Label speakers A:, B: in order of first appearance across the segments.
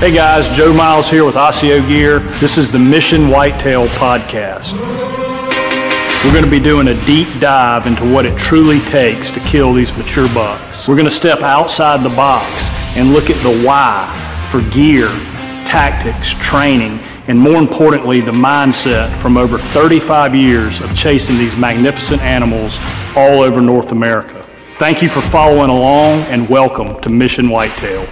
A: Hey guys, Joe Miles here with Osseo Gear. This is the Mission Whitetail Podcast. We're going to be doing a deep dive into what it truly takes to kill these mature bucks. We're going to step outside the box and look at the why for gear, tactics, training, and more importantly, the mindset from over 35 years of chasing these magnificent animals all over North America. Thank you for following along and welcome to Mission Whitetail.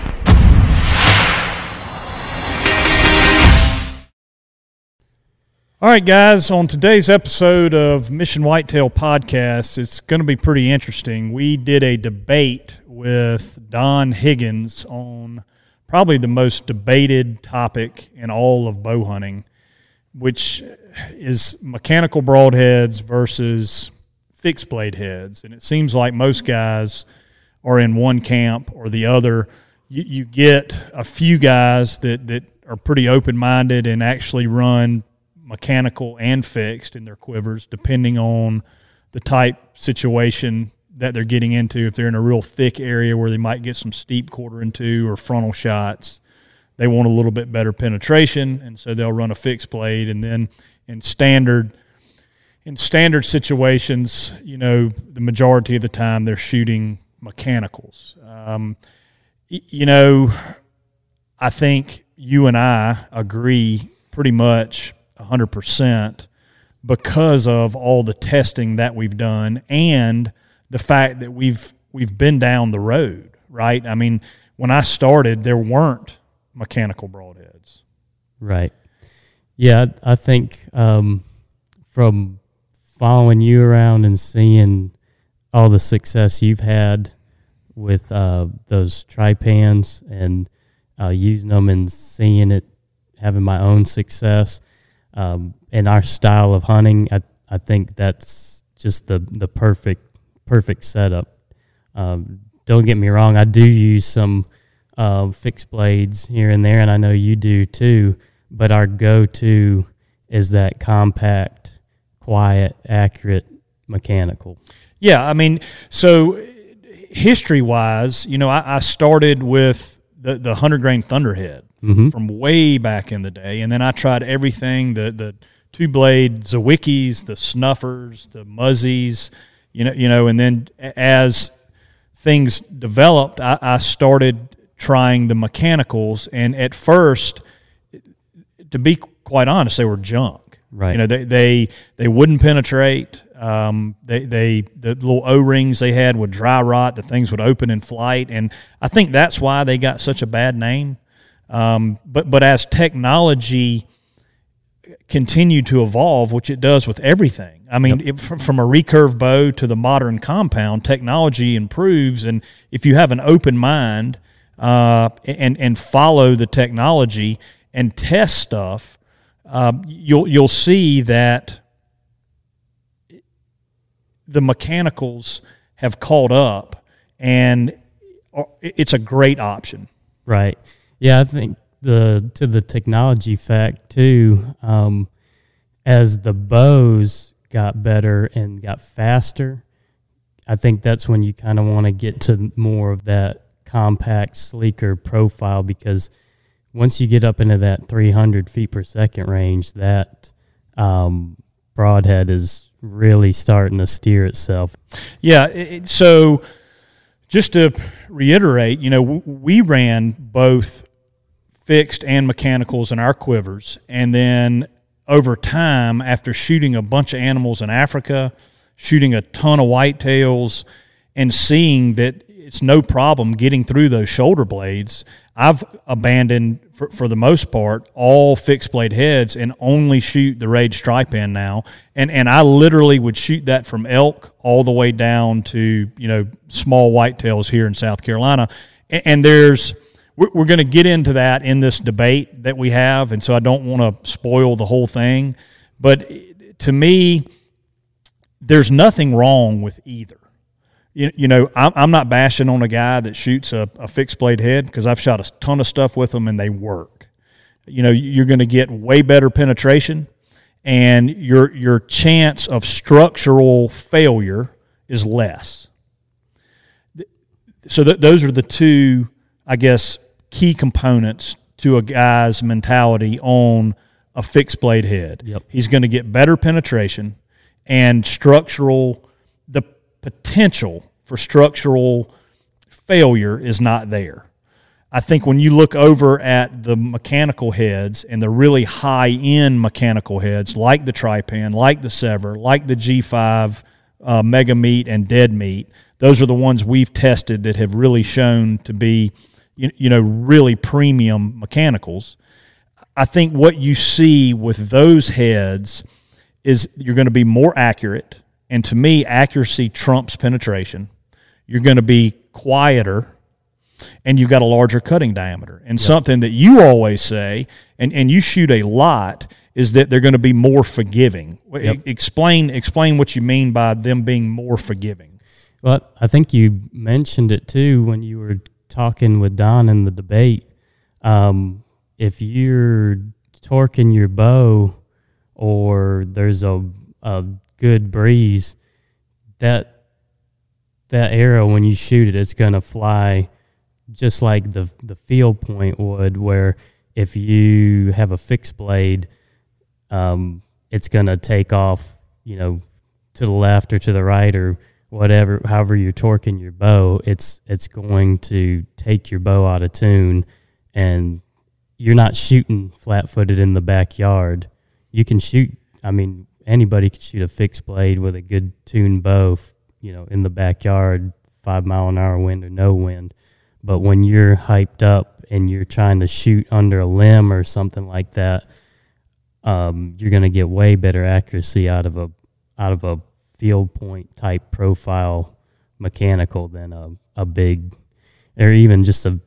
A: All right, guys, on today's episode of Mission Whitetail Podcast, it's going to be pretty interesting. We did a debate with Don Higgins on probably the most debated topic in all of bow hunting, which is mechanical broadheads versus fixed blade heads. And it seems like most guys are in one camp or the other. You, you get a few guys that, that are pretty open minded and actually run mechanical and fixed in their quivers, depending on the type situation that they're getting into. If they're in a real thick area where they might get some steep quarter into or frontal shots, they want a little bit better penetration, and so they'll run a fixed blade. And then in standard in standard situations, you know, the majority of the time they're shooting mechanicals. Um, you know, I think you and I agree pretty much 100% because of all the testing that we've done and the fact that we've we've been down the road, right? I mean, when I started, there weren't mechanical broadheads.
B: Right. Yeah, I think um, from following you around and seeing all the success you've had with uh, those Trypans and uh, using them and seeing it, having my own success, um, and our style of hunting, I, I think that's just the, the perfect perfect setup. Um, don't get me wrong, I do use some uh, fixed blades here and there, and I know you do too. But our go-to is that compact, quiet, accurate mechanical.
A: Yeah, I mean, so history-wise, you know, I, I started with the the hundred grain Thunderhead, mm-hmm. from way back in the day. And then I tried everything the the two blade Zwickeys, the snuffers, the muzzies, you know, you know. And then as things developed, I, I started trying the mechanicals. And at first, to be quite honest, they were junk.
B: Right.
A: You know, they they, they wouldn't penetrate. Um, they they the little O rings they had would dry rot. The things would open in flight, and I think that's why they got such a bad name. Um, but but as technology continued to evolve, which it does with everything. I mean, yep. from, from a recurve bow to the modern compound, technology improves, and if you have an open mind uh, and and follow the technology and test stuff, uh, you'll you'll see that the mechanicals have caught up, and it's a great option.
B: Right. Yeah, I think the to the technology fact too. Um, as the bows got better and got faster, I think that's when you kind of want to get to more of that compact, sleeker profile because once you get up into that 300 feet per second range, that um, broadhead is really starting to steer itself.
A: Yeah. It, so just to reiterate, you know, we ran both fixed and mechanicals in our quivers. And then over time, after shooting a bunch of animals in Africa, shooting a ton of whitetails, and seeing that it's no problem getting through those shoulder blades, I've abandoned, for, for the most part, all fixed blade heads and only shoot the Rage Trypan now. And, and I literally would shoot that from elk all the way down to, you know, small whitetails here in South Carolina. and, and there's – we're, we're going to get into that in this debate that we have, and so I don't want to spoil the whole thing. But eh, to me, there's nothing wrong with either. You, you know, I'm, I'm not bashing on a guy that shoots a, a fixed blade head because I've shot a ton of stuff with them and they work. You know, you're going to get way better penetration, and your your chance of structural failure is less. So th- those are the two, I guess, key components to a guy's mentality on a fixed blade head.
B: Yep.
A: He's going to get better penetration and structural, the potential for structural failure is not there. I think when you look over at the mechanical heads and the really high end mechanical heads, like the Trypan, like the Sevr, like the G5 uh, Mega Meat and Dead Meat, those are the ones we've tested that have really shown to be, you, you know, really premium mechanicals. I think what you see with those heads is you're going to be more accurate. And to me, accuracy trumps penetration. You're going to be quieter and you've got a larger cutting diameter. And yep. something that you always say, and, and you shoot a lot, is that they're going to be more forgiving. Yep. Explain explain what you mean by them being more forgiving.
B: Well, I think you mentioned it too when you were talking with Don in the debate. Um, if you're torquing your bow or there's a, a good breeze, that that arrow when you shoot it, it's gonna fly just like the the field point would, where if you have a fixed blade, um, it's gonna take off, you know, to the left or to the right or whatever, however you're torquing your bow, it's it's going to take your bow out of tune, and you're not shooting flat footed in the backyard. You can shoot. I mean, anybody can shoot a fixed blade with a good tuned bow, you know, in the backyard, five mile an hour wind or no wind. But when you're hyped up and you're trying to shoot under a limb or something like that, um, you're going to get way better accuracy out of a out of a field point type profile mechanical than a, a big or even just a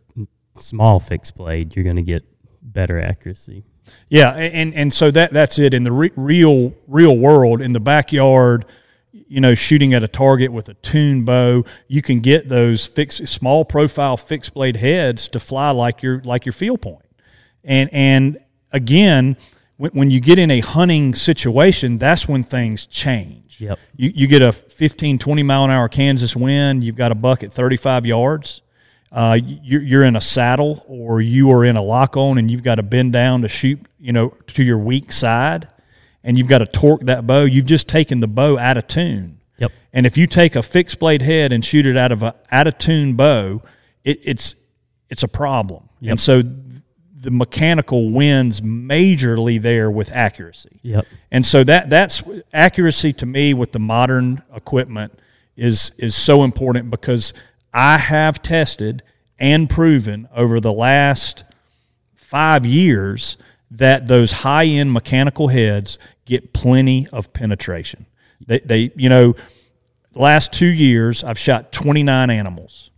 B: small fixed blade. You're going to get better accuracy.
A: Yeah, and and so that that's it in the re- real real world in the backyard. You know, shooting at a target with a tuned bow, you can get those fixed small profile fixed blade heads to fly like your like your field. And and again, when, when you get in a hunting situation, that's when things change.
B: Yep.
A: You you get a 15 20 mile an hour Kansas wind, you've got a buck at 35 yards uh, you're, you're in a saddle or you are in a lock on and you've got to bend down to shoot, you know, to your weak side and you've got to torque that bow, you've just taken the bow out of tune.
B: Yep.
A: And if you take a fixed blade head and shoot it out of a out of tune bow, it, it's it's a problem. Yep. And so the mechanical wins majorly there with accuracy.
B: Yep.
A: And so that that's accuracy to me with the modern equipment is is so important because I have tested and proven over the last five years that those high end mechanical heads get plenty of penetration. They, they, you know, last two years I've shot 29 animals.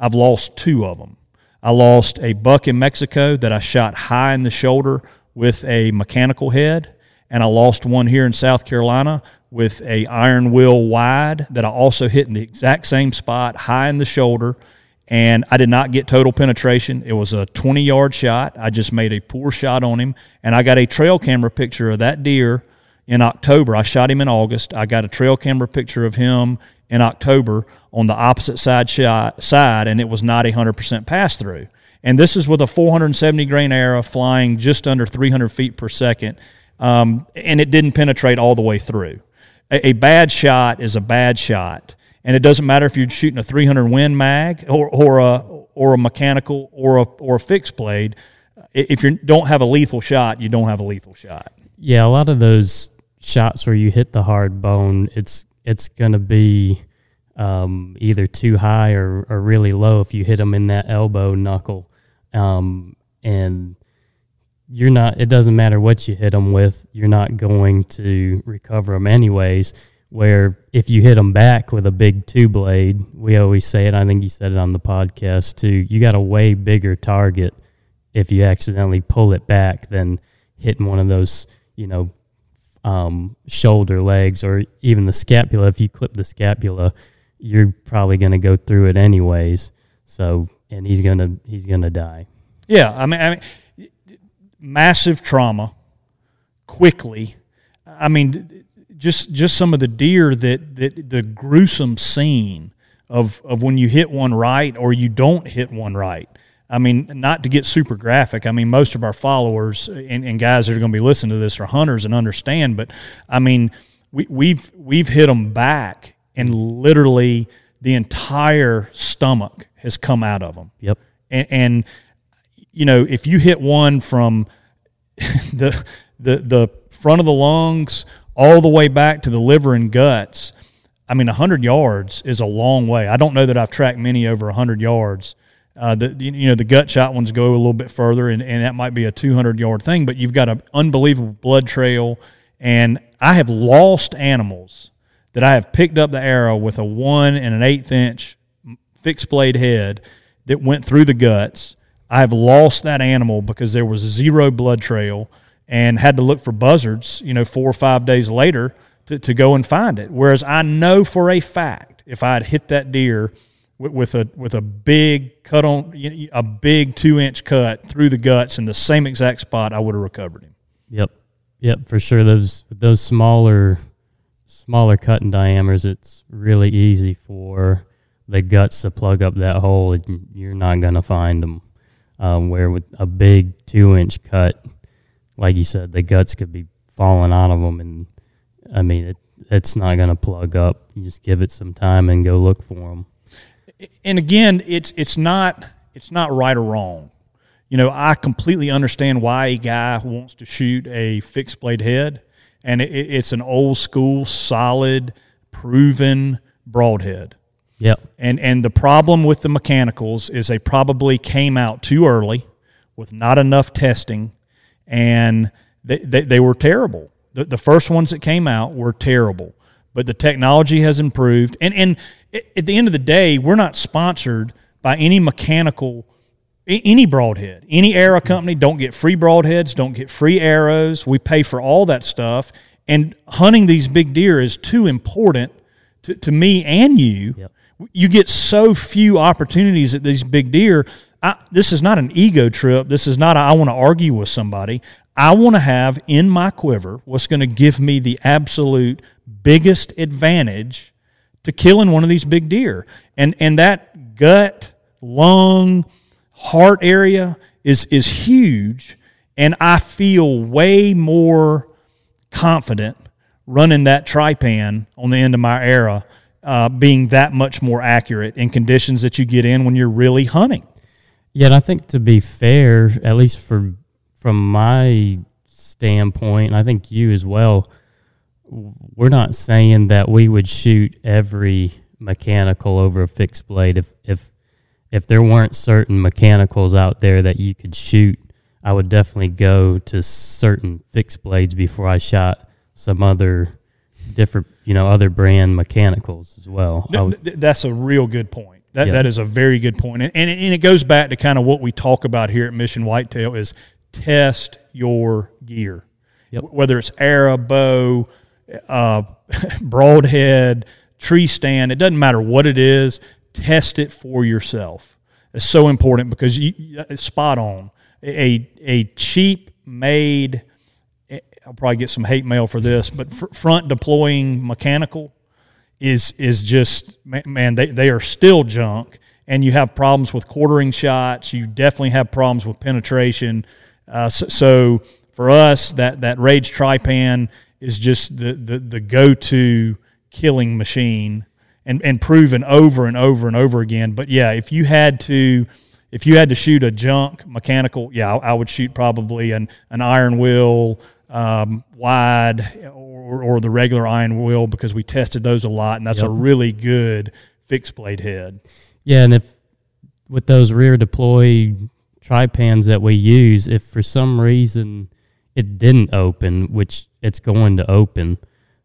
A: I've lost two of them. I lost a buck in Mexico that I shot high in the shoulder with a mechanical head, and I lost one here in South Carolina with a Iron Will wide that I also hit in the exact same spot, high in the shoulder, and I did not get total penetration. It was a 20 yard shot. I just made a poor shot on him, and I got a trail camera picture of that deer in October. I shot him in August. I got a trail camera picture of him in October on the opposite side side, and it was not a hundred percent pass through. And this is with a 470 grain arrow flying just under 300 feet per second, um, and it didn't penetrate all the way through a, a bad shot is a bad shot. And it doesn't matter if you're shooting a 300 Win mag or, or a or a mechanical or a or a fixed blade. If you don't have a lethal shot, you don't have a lethal shot.
B: Yeah, a lot of those shots where you hit the hard bone, it's it's going to be um, either too high or, or really low if you hit them in that elbow knuckle. Um, and you're not. It doesn't matter what you hit them with. You're not going to recover them anyways. Where if you hit them back with a big two blade, we always say it. I think you said it on the podcast too. You got a way bigger target if you accidentally pull it back than hitting one of those, you know, um, shoulder legs or even the scapula. If you clip the scapula, you're probably going to go through it anyways. So, and he's gonna he's gonna die.
A: Yeah, I mean, I mean massive trauma quickly. I mean, just just some of the deer that, that the gruesome scene of of when you hit one right or you don't hit one right. I mean, not to get super graphic. I mean, most of our followers and, and guys that are going to be listening to this are hunters and understand. But I mean, we, we've we've hit them back, and literally the entire stomach has come out of them.
B: Yep.
A: And, and you know, if you hit one from the the the front of the lungs all the way back to the liver and guts, I mean, hundred yards is a long way. I don't know that I've tracked many over hundred yards. Uh, the you know the gut shot ones go a little bit further, and, and that might be a 200 yard thing. But you've got an unbelievable blood trail, and I have lost animals that I have picked up the arrow with a one and an eighth inch fixed blade head that went through the guts. I have lost that animal because there was zero blood trail and had to look for buzzards, you know, four or five days later to, to go and find it. Whereas I know for a fact if I had hit that deer with, with a with a big cut on a big two inch cut through the guts in the same exact spot, I would have recovered him.
B: Yep. Yep, for sure. Those those smaller smaller cutting diameters, it's really easy for the guts to plug up that hole. You're not gonna find them. Um, where with a big two inch cut, like you said, the guts could be falling out of them, and I mean it, it's not gonna plug up. You just give it some time and go look for them.
A: And again, it's it's not it's not right or wrong you know, I completely understand why a guy wants to shoot a fixed blade head, and it, it's an old school, solid, proven broadhead.
B: Yep.
A: And and the problem with the mechanicals is they probably came out too early, with not enough testing, and they they, they were terrible. The, the first ones that came out were terrible, but the technology has improved. And and at the end of the day, we're not sponsored by any mechanical any broadhead, any arrow company don't get free broadheads, don't get free arrows. We pay for all that stuff. And hunting these big deer is too important to, to me and you. Yep. You get so few opportunities at these big deer. I, this is not an ego trip. This is not a, I want to argue with somebody. I want to have in my quiver what's going to give me the absolute biggest advantage to killing one of these big deer. And and that gut, lung, heart area is is huge, and I feel way more confident running that trypan on the end of my arrow, uh, being that much more accurate in conditions that you get in when you're really hunting.
B: Yeah, and I think to be fair, at least for from my standpoint, and I think you as well, we're not saying that we would shoot every mechanical over a fixed blade. If if if there weren't certain mechanicals out there that you could shoot, I would definitely go to certain fixed blades before I shot some other different, you know, other brand mechanicals as well.
A: No, that's a real good point. That yeah. that is a very good point, and, and and it goes back to kind of what we talk about here at Mission Whitetail is test your gear, yep. whether it's arrow, bow, uh, broadhead, tree stand. It doesn't matter what it is test it for yourself. It's so important because you spot on. A a cheap made I'll probably get some hate mail for this, but front deploying mechanical is is just man they, they are still junk and you have problems with quartering shots you definitely have problems with penetration uh, so, so, for us that that rage Trypan is just the the, the go-to killing machine and, and proven over and over and over again. But yeah, if you had to if you had to shoot a junk mechanical, yeah, I, I would shoot probably an, an Iron Will um, wide or, or the regular Iron Will because we tested those a lot, and that's yep. a really good fixed blade head.
B: Yeah, and if with those rear deploy trypans that we use, if for some reason it didn't open, which it's going to open,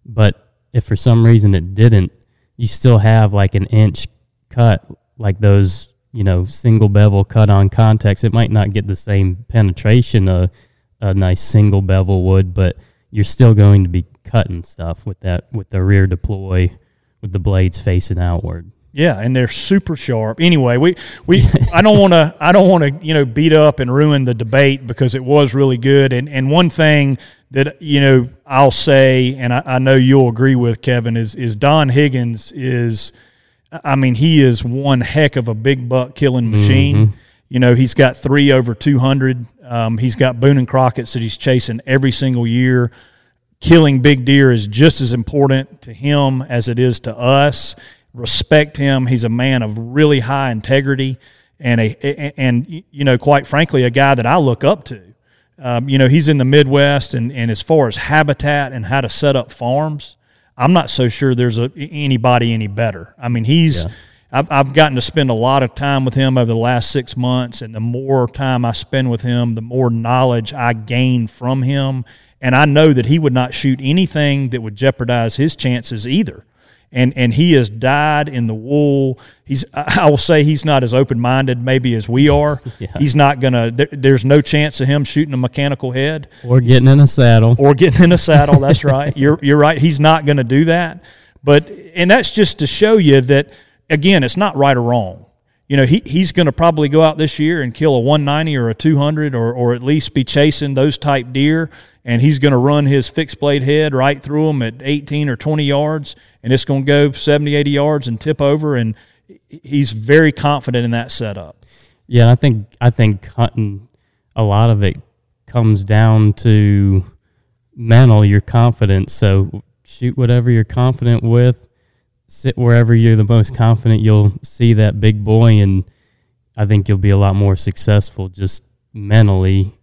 B: but if for some reason it didn't, you still have like an inch cut, like those, you know, single bevel cut on contacts. It might not get the same penetration a, a nice single bevel would, but you're still going to be cutting stuff with that, with the rear deploy, with the blades facing outward.
A: Yeah, and they're super sharp. Anyway, we we I don't want to I don't want to you know beat up and ruin the debate because it was really good. And and one thing that you know I'll say, and I, I know you'll agree with Kevin is is Don Higgins is, I mean he is one heck of a big buck killing machine. Mm-hmm. You know, he's got three over 200. Um, he's got Boone and Crockett's that he's chasing every single year. Killing big deer is just as important to him as it is to us. Respect him. He's a man of really high integrity and a and you know, quite frankly, a guy that I look up to. Um, you know, he's in the Midwest, and, and as far as habitat and how to set up farms, I'm not so sure there's a, anybody any better. I mean, he's. Yeah. I've, I've gotten to spend a lot of time with him over the last six months, and the more time I spend with him, the more knowledge I gain from him. And I know that he would not shoot anything that would jeopardize his chances either and and he has dyed in the wool. He's I will say he's not as open minded maybe as we are. yeah. He's not gonna. There, there's no chance of him shooting a mechanical head
B: or getting in a saddle
A: or getting in a saddle. That's right. You're you're right. He's not going to do that. But and that's just to show you that again, it's not right or wrong. You know, he, he's going to probably go out this year and kill a 190 or a 200 or, or at least be chasing those type deer and he's going to run his fixed blade head right through them at 18 or 20 yards, and it's going to go 70, 80 yards and tip over. And he's very confident in that setup.
B: Yeah, I think I think hunting a lot of it comes down to mental, your confidence. So shoot whatever you're confident with, sit wherever you're the most confident. You'll see that big boy, and I think you'll be a lot more successful just mentally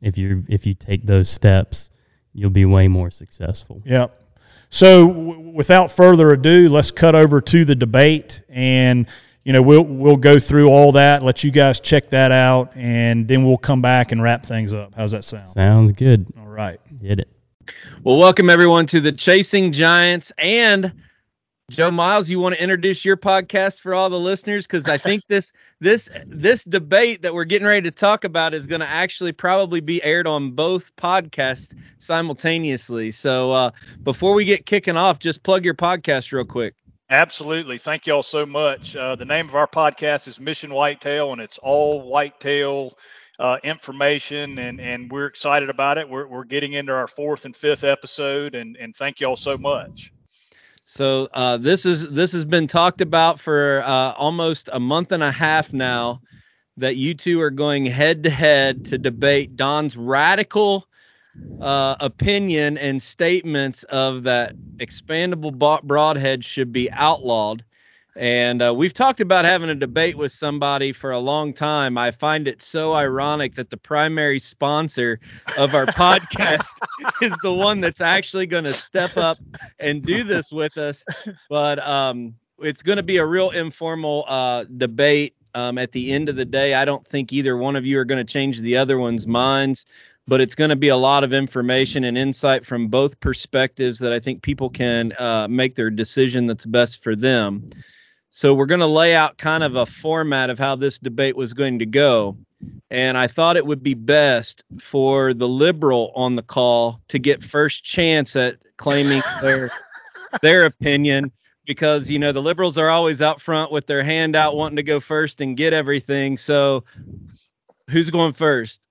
B: if you if you take those steps, you'll be way more successful.
A: Yep. So, w- without further ado, let's cut over to the debate, and you know we'll we'll go through all that, let you guys check that out, and then we'll come back and wrap things up. How's that sound?
B: Sounds good.
A: All right,
B: hit it.
C: Well, welcome everyone to the Chasing Giants and Joe Miles, you want to introduce your podcast for all the listeners because I think this this this debate that we're getting ready to talk about is going to actually probably be aired on both podcasts simultaneously. So uh, before we get kicking off, just plug your podcast real quick.
D: Absolutely, thank y'all so much. Uh, the name of our podcast is Mission Whitetail, and it's all whitetail uh, information, and and we're excited about it. We're we're getting into our fourth and fifth episode, and and thank y'all so much.
C: So uh, this is this has been talked about for uh, almost a month and a half now. That you two are going head to head to debate Don's radical uh, opinion and statements of that expandable broadhead should be outlawed and uh, we've talked about having a debate with somebody for a long time. I find it so ironic that the primary sponsor of our podcast is the one that's actually going to step up and do this with us. But um, it's going to be a real informal uh, debate. Um, at the end of the day, I don't think either one of you are going to change the other one's minds but it's going to be a lot of information and insight from both perspectives that I think people can uh, make their decision that's best for them. So we're going to lay out kind of a format of how this debate was going to go. And I thought it would be best for the liberal on the call to get first chance at claiming their their opinion because you know the liberals are always out front with their hand out wanting to go first and get everything. So who's going first?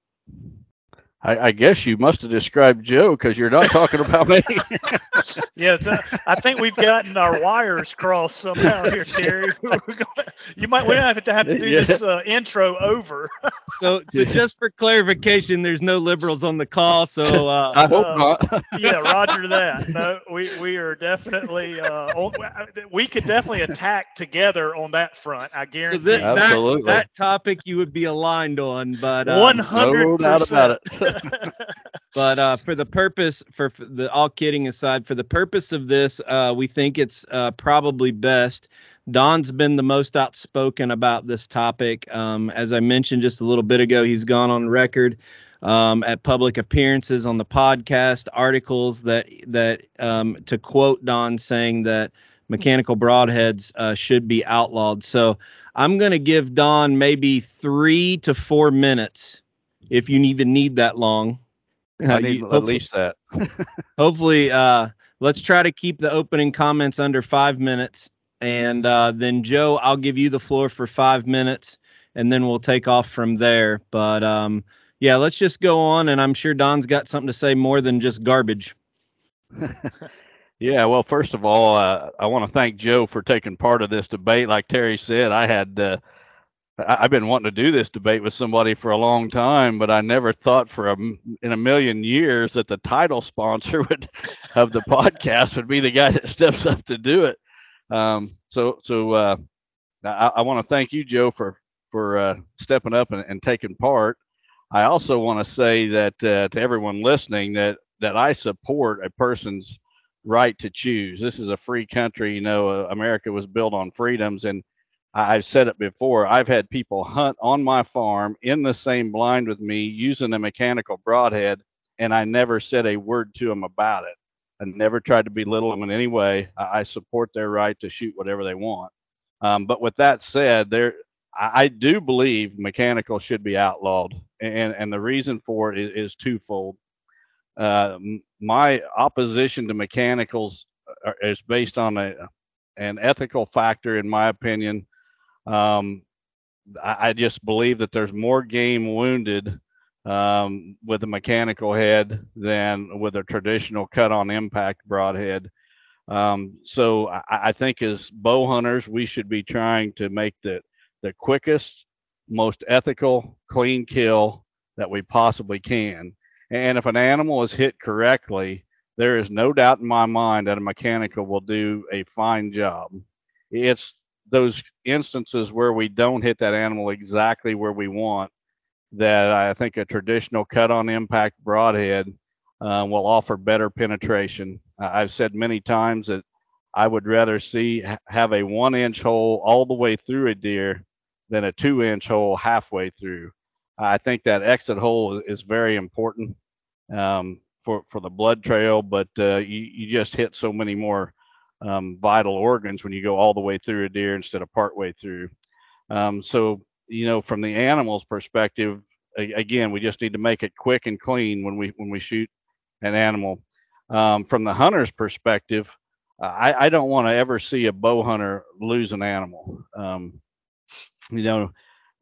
E: I, I, guess you must have described Joe because you're not talking about me.
D: yes, uh, I think we've gotten our wires crossed somehow here, Terry. you might we have to have to do yeah. this uh, intro over.
C: so, so just for clarification, there's no liberals on the call. So
E: uh, I hope uh, not.
D: yeah, Roger that. No, we we are definitely uh, we could definitely attack together on that front. I guarantee. So
C: this, That, that topic you would be aligned on, but
D: one hundred percent.
C: But uh, for the purpose, for, for, the all kidding aside, for the purpose of this, uh, we think it's uh, probably best. Don's been the most outspoken about this topic. Um, as I mentioned just a little bit ago, he's gone on record um, at public appearances on the podcast, articles that that um, to quote Don saying that mechanical broadheads uh, should be outlawed. So I'm going to give Don maybe three to four minutes if you even need that long.
E: I need you, at least that.
C: hopefully, uh, let's try to keep the opening comments under five minutes. And uh, then, Joe, I'll give you the floor for five minutes and then we'll take off from there. But um, yeah, let's just go on. And I'm sure Don's got something to say more than just garbage.
E: yeah, well, first of all, uh, I want to thank Joe for taking part of this debate. Like Terry said, I had uh, I, have been wanting to do this debate with somebody for a long time, but I never thought for a, in a million years that the title sponsor would of the podcast would be the guy that steps up to do it. Um, so, so uh, I, I want to thank you, Joe, for for uh, stepping up and, and, taking part. I also want to say that uh, to everyone listening that that I support a person's right to choose. This is a free country. You know, uh, America was built on freedoms, and I've said it before. I've had people hunt on my farm in the same blind with me using a mechanical broadhead, and I never said a word to them about it. I never tried to belittle them in any way. I, I support their right to shoot whatever they want. Um, but with that said, there I, I, do believe mechanical should be outlawed, and and the reason for it is, is twofold. Uh, my opposition to mechanicals uh, is based on a an ethical factor, in my opinion. Um, I, I, just believe that there's more game wounded um, with a mechanical head than with a traditional cut on impact broadhead. Um, so I, I, think as bow hunters, we should be trying to make the, the quickest, most ethical, clean kill that we possibly can. And if an animal is hit correctly, there is no doubt in my mind that a mechanical will do a fine job. It's those instances where we don't hit that animal exactly where we want that I think a traditional cut on impact broadhead uh, will offer better penetration. I've said many times that I would rather see have a one inch hole all the way through a deer than a two inch hole halfway through. I think that exit hole is very important um, for, for the blood trail, but uh, you, you just hit so many more um, vital organs when you go all the way through a deer instead of part way through. Um, so, you know, from the animal's perspective, a, again, we just need to make it quick and clean when we when we shoot an animal. Um, from the hunter's perspective, I, I don't want to ever see a bow hunter lose an animal. Um, you know,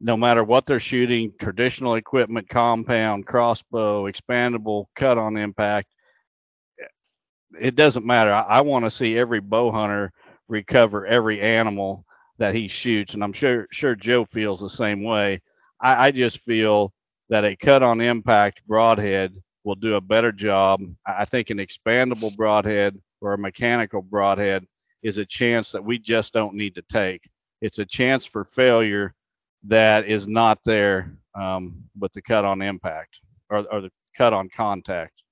E: no matter what they're shooting, traditional equipment, compound, crossbow, expandable, cut on impact, it doesn't matter. I, I want to see every bow hunter recover every animal that he shoots, and I'm sure sure Joe feels the same way. I, I just feel that a cut on impact broadhead will do a better job. I think an expandable broadhead or a mechanical broadhead is a chance that we just don't need to take. It's a chance for failure that is not there um, with the cut on impact or, or the cut on contact.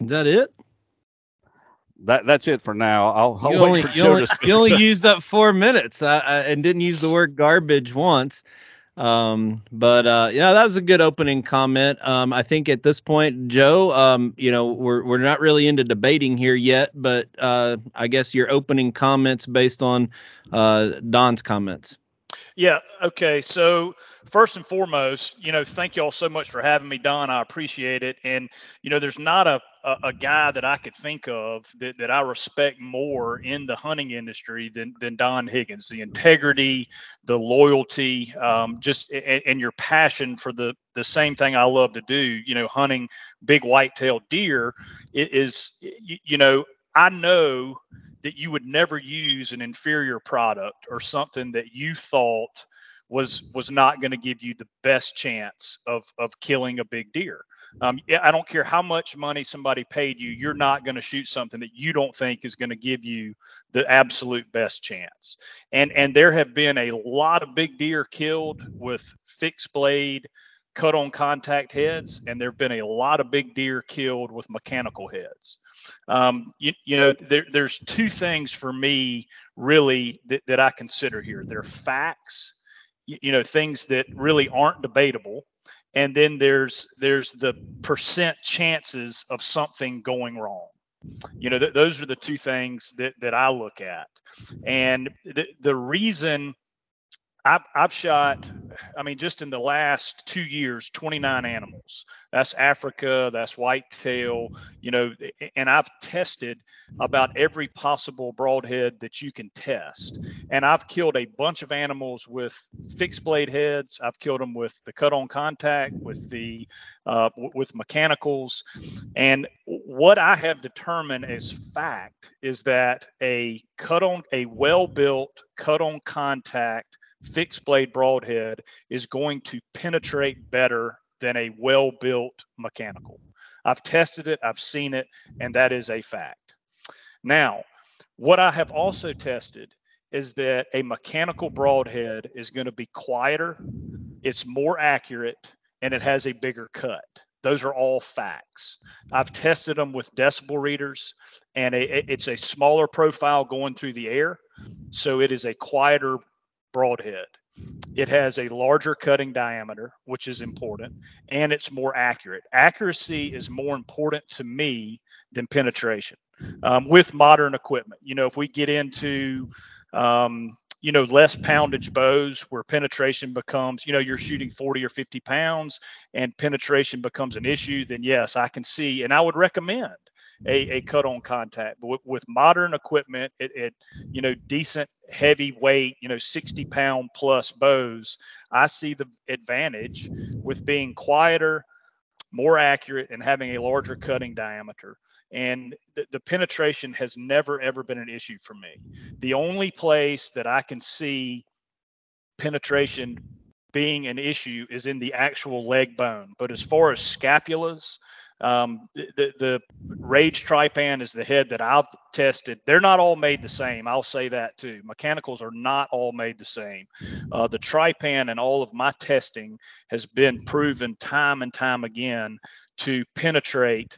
C: Is that it?
E: That that's it for now. I'll, I'll
C: you only, you only, you only used up four minutes uh, and didn't use the word garbage once. Um, but uh, yeah, that was a good opening comment. Um, I think at this point, Joe, um, you know, we're we're not really into debating here yet, but uh, I guess your opening comments based on uh, Don's comments.
D: Yeah. Okay. So first and foremost, you know, thank you all so much for having me, Don. I appreciate it. And you know, there's not a a, a guy that I could think of that, that I respect more in the hunting industry than than Don Higgins. The integrity, the loyalty, um, just and, and your passion for the the same thing I love to do. You know, hunting big white-tailed deer. is you, you know I know that you would never use an inferior product or something that you thought was was not going to give you the best chance of of killing a big deer. Um, I don't care how much money somebody paid you, you're not going to shoot something that you don't think is going to give you the absolute best chance. And and there have been a lot of big deer killed with fixed blade cut on contact heads, and there have been a lot of big deer killed with mechanical heads. Um, you, you know, there, there's two things for me really that, that I consider here. They're facts, you, you know, things that really aren't debatable. And then there's there's the percent chances of something going wrong. You know, th- those are the two things that, that I look at. And the, the reason I've, I've shot, I mean, just in the last two years, 29 animals. That's Africa, that's whitetail, you know, and I've tested about every possible broadhead that you can test. And I've killed a bunch of animals with fixed blade heads. I've killed them with the cut on contact, with the, uh, with mechanicals. And what I have determined as fact is that a cut on, a well built cut on contact fixed blade broadhead is going to penetrate better than a well built mechanical. I've tested it, I've seen it, and that is a fact. Now, what I have also tested is that a mechanical broadhead is going to be quieter, it's more accurate, and it has a bigger cut. Those are all facts. I've tested them with decibel readers, and a, it's a smaller profile going through the air. So it is a quieter broadhead. It has a larger cutting diameter, which is important, and it's more accurate. Accuracy is more important to me than penetration um, with modern equipment. You know, if we get into um, you know, less poundage bows where penetration becomes, you know, you're shooting 40 or 50 pounds and penetration becomes an issue, then yes, I can see and I would recommend a, a cut on contact. But with, with modern equipment, it, it, you know, decent heavy weight, you know, 60 pound plus bows, I see the advantage with being quieter, more accurate, and having a larger cutting diameter. And the, the, penetration has never ever been an issue for me. The only place that i can see penetration being an issue is in the actual leg bone. But as far as scapulas um, the, the Rage Trypan is the head that I've tested. They're not all made the same. I'll say that too. Mechanicals are not all made the same. Uh, the Trypan and all of my testing has been proven time and time again to penetrate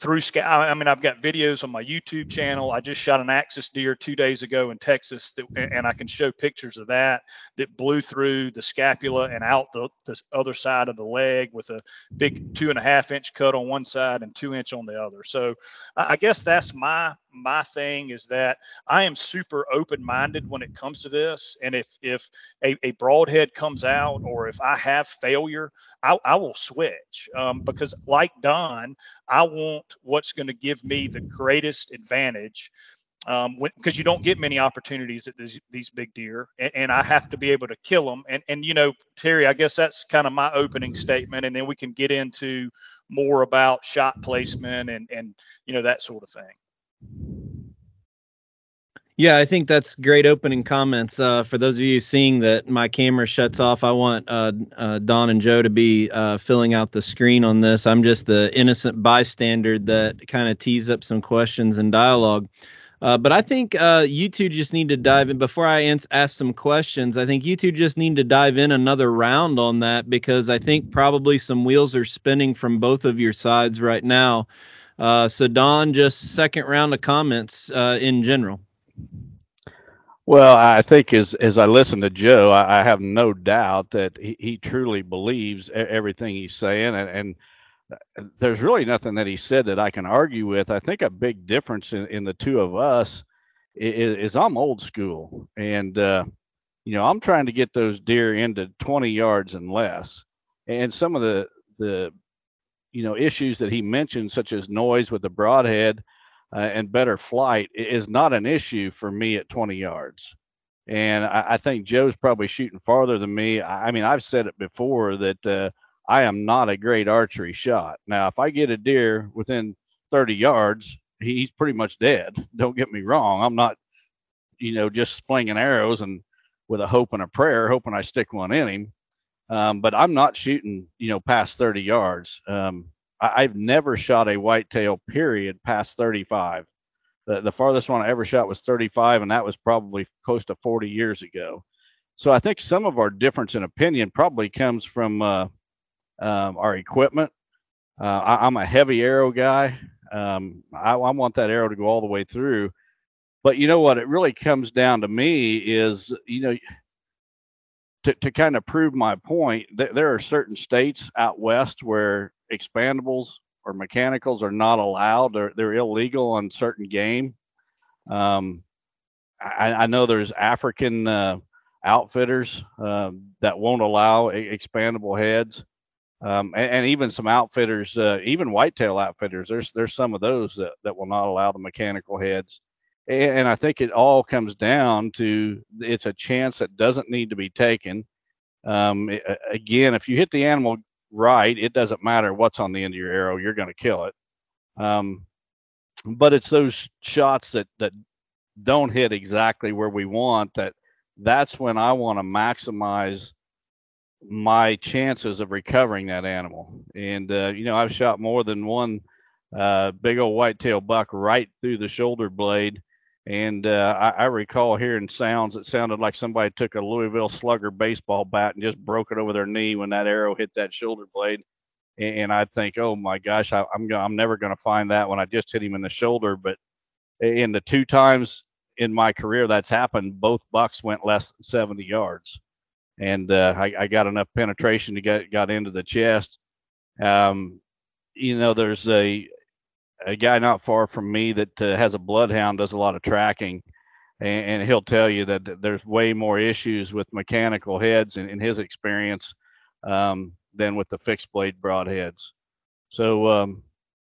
D: through scout. I mean, I've got videos on my YouTube channel. I just shot an axis deer two days ago in Texas, that, and I can show pictures of that that blew through the scapula and out the, the other side of the leg with a big two and a half inch cut on one side and two inch on the other. So I guess that's my my thing is that I am super open minded when it comes to this. And if if a, a broadhead comes out or if I have failure, I, I will switch um, because, like Don, I want what's going to give me the greatest advantage um, because you don't get many opportunities at these, these big deer, and, and, I have to be able to kill them. And and you know, Terry, I guess that's kind of my opening statement, and then we can get into more about shot placement and and you know that sort of thing.
C: Yeah, I think that's great opening comments. Uh, for those of you seeing that my camera shuts off, I want uh, uh, Don and Joe to be uh, filling out the screen on this. I'm just the innocent bystander that kind of tees up some questions and dialogue. Uh, but I think uh, you two just need to dive in. Before I ans- ask some questions, I think you two just need to dive in another round on that because I think probably some wheels are spinning from both of your sides right now. So, Don, just second round of comments in general.
E: Well, I think as as I listen to Joe, I, I have no doubt that he, he, truly believes everything he's saying, and, and, uh, there's really nothing that he said that I can argue with. I think a big difference in, in the two of us is, is I'm old school, and uh, you know I'm trying to get those deer into 20 yards and less, and some of the the you know issues that he mentioned, such as noise with the broadhead uh, and better flight is not an issue for me at 20 yards. And I, I, think Joe's probably shooting farther than me. I, I mean, I've said it before that uh, I am not a great archery shot. Now, if I get a deer within 30 yards, he's pretty much dead. Don't get me wrong. I'm not, you know, just flinging arrows and with a hope and a prayer, hoping I stick one in him. Um, but I'm not shooting, you know, past 30 yards. Um, I, have never shot a whitetail period past 35. The, the farthest one I ever shot was 35, and that was probably close to 40 years ago. So I think some of our difference in opinion probably comes from uh, um, our equipment. Uh, I, am a heavy arrow guy. Um, I, I want that arrow to go all the way through. But you know what? It really comes down to me is, you know, to, to kind of prove my point, th- there are certain states out west where expandables or mechanicals are not allowed. They're, they're illegal on certain game. Um, I, I, know there's African uh, outfitters uh, that won't allow expandable heads. Um, and, and, even some outfitters, uh, even whitetail outfitters, there's there's some of those that, that will not allow the mechanical heads. And, I think it all comes down to it's a chance that doesn't need to be taken. Um, again, if you hit the animal right, it doesn't matter what's on the end of your arrow, you're going to kill it. Um, but it's those shots that that don't hit exactly where we want that that's when I want to maximize my chances of recovering that animal. And uh, you know, I've shot more than one uh, big old whitetail buck right through the shoulder blade. And uh, I, I, recall hearing sounds that sounded like somebody took a Louisville Slugger baseball bat and just broke it over their knee when that arrow hit that shoulder blade. And, and I think, oh my gosh, I, I'm I'm never going to find that when I just hit him in the shoulder. But in the two times in my career that's happened, both bucks went less than 70 yards, and uh, I, I, got enough penetration to get got into the chest. Um, you know, there's a a guy not far from me that uh, has a bloodhound, does a lot of tracking, and, and, he'll tell you that there's way more issues with mechanical heads in, in his experience um, than with the fixed blade broadheads. So, um,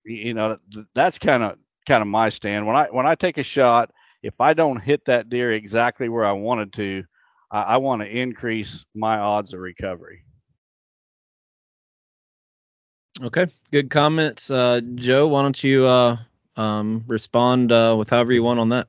E: you know, that's kind of kind of my stand. When I when I take a shot, if I don't hit that deer exactly where I wanted to, I, I want to increase my odds of recovery.
C: Okay, good comments, uh, Joe. Why don't you uh, um, respond uh, with however you want on that?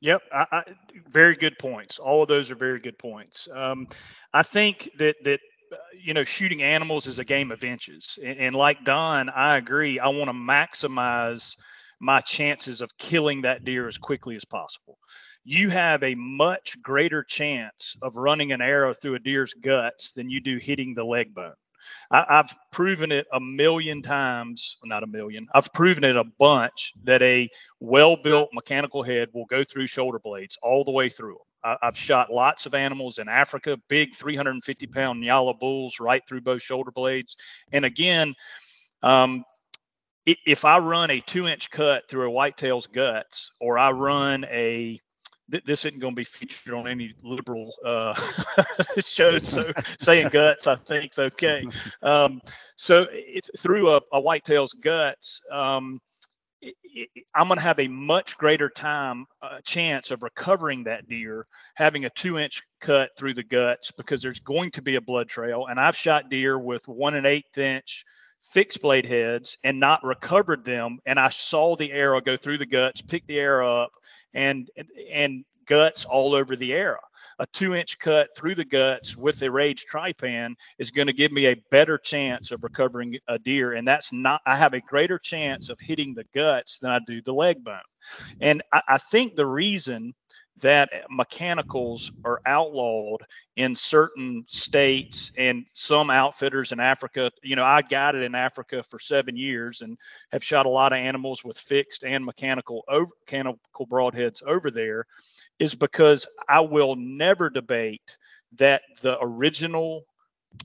D: Yep, I, I, very good points. All of those are very good points. Um, I think that that uh, you know shooting animals is a game of inches, and, and like Don, I agree. I want to maximize my chances of killing that deer as quickly as possible. You have a much greater chance of running an arrow through a deer's guts than you do hitting the leg bone. I, have proven it a million times, not a million. I've proven it a bunch that a well-built mechanical head will go through shoulder blades all the way through them. I, have shot lots of animals in Africa, big 350 pound Nyala bulls right through both shoulder blades. And again, um, if I run a two inch cut through a whitetail's guts, or I run a this isn't going to be featured on any liberal uh, shows. So saying guts, I think, okay. Um, so through a, a whitetail's guts, um, it, it, I'm going to have a much greater time uh, chance of recovering that deer having a two inch cut through the guts because there's going to be a blood trail. And I've shot deer with one and eighth inch fixed blade heads and not recovered them. And I saw the arrow go through the guts, pick the arrow up, and and guts all over the arrow. A two inch cut through the guts with a rage trypan is going to give me a better chance of recovering a deer. And that's not, I have a greater chance of hitting the guts than I do the leg bone. And I, I think the reason that mechanicals are outlawed in certain states and some outfitters in Africa. You know, I guided in Africa for seven years and have shot a lot of animals with fixed and mechanical over mechanical broadheads over there, is because I will never debate that the original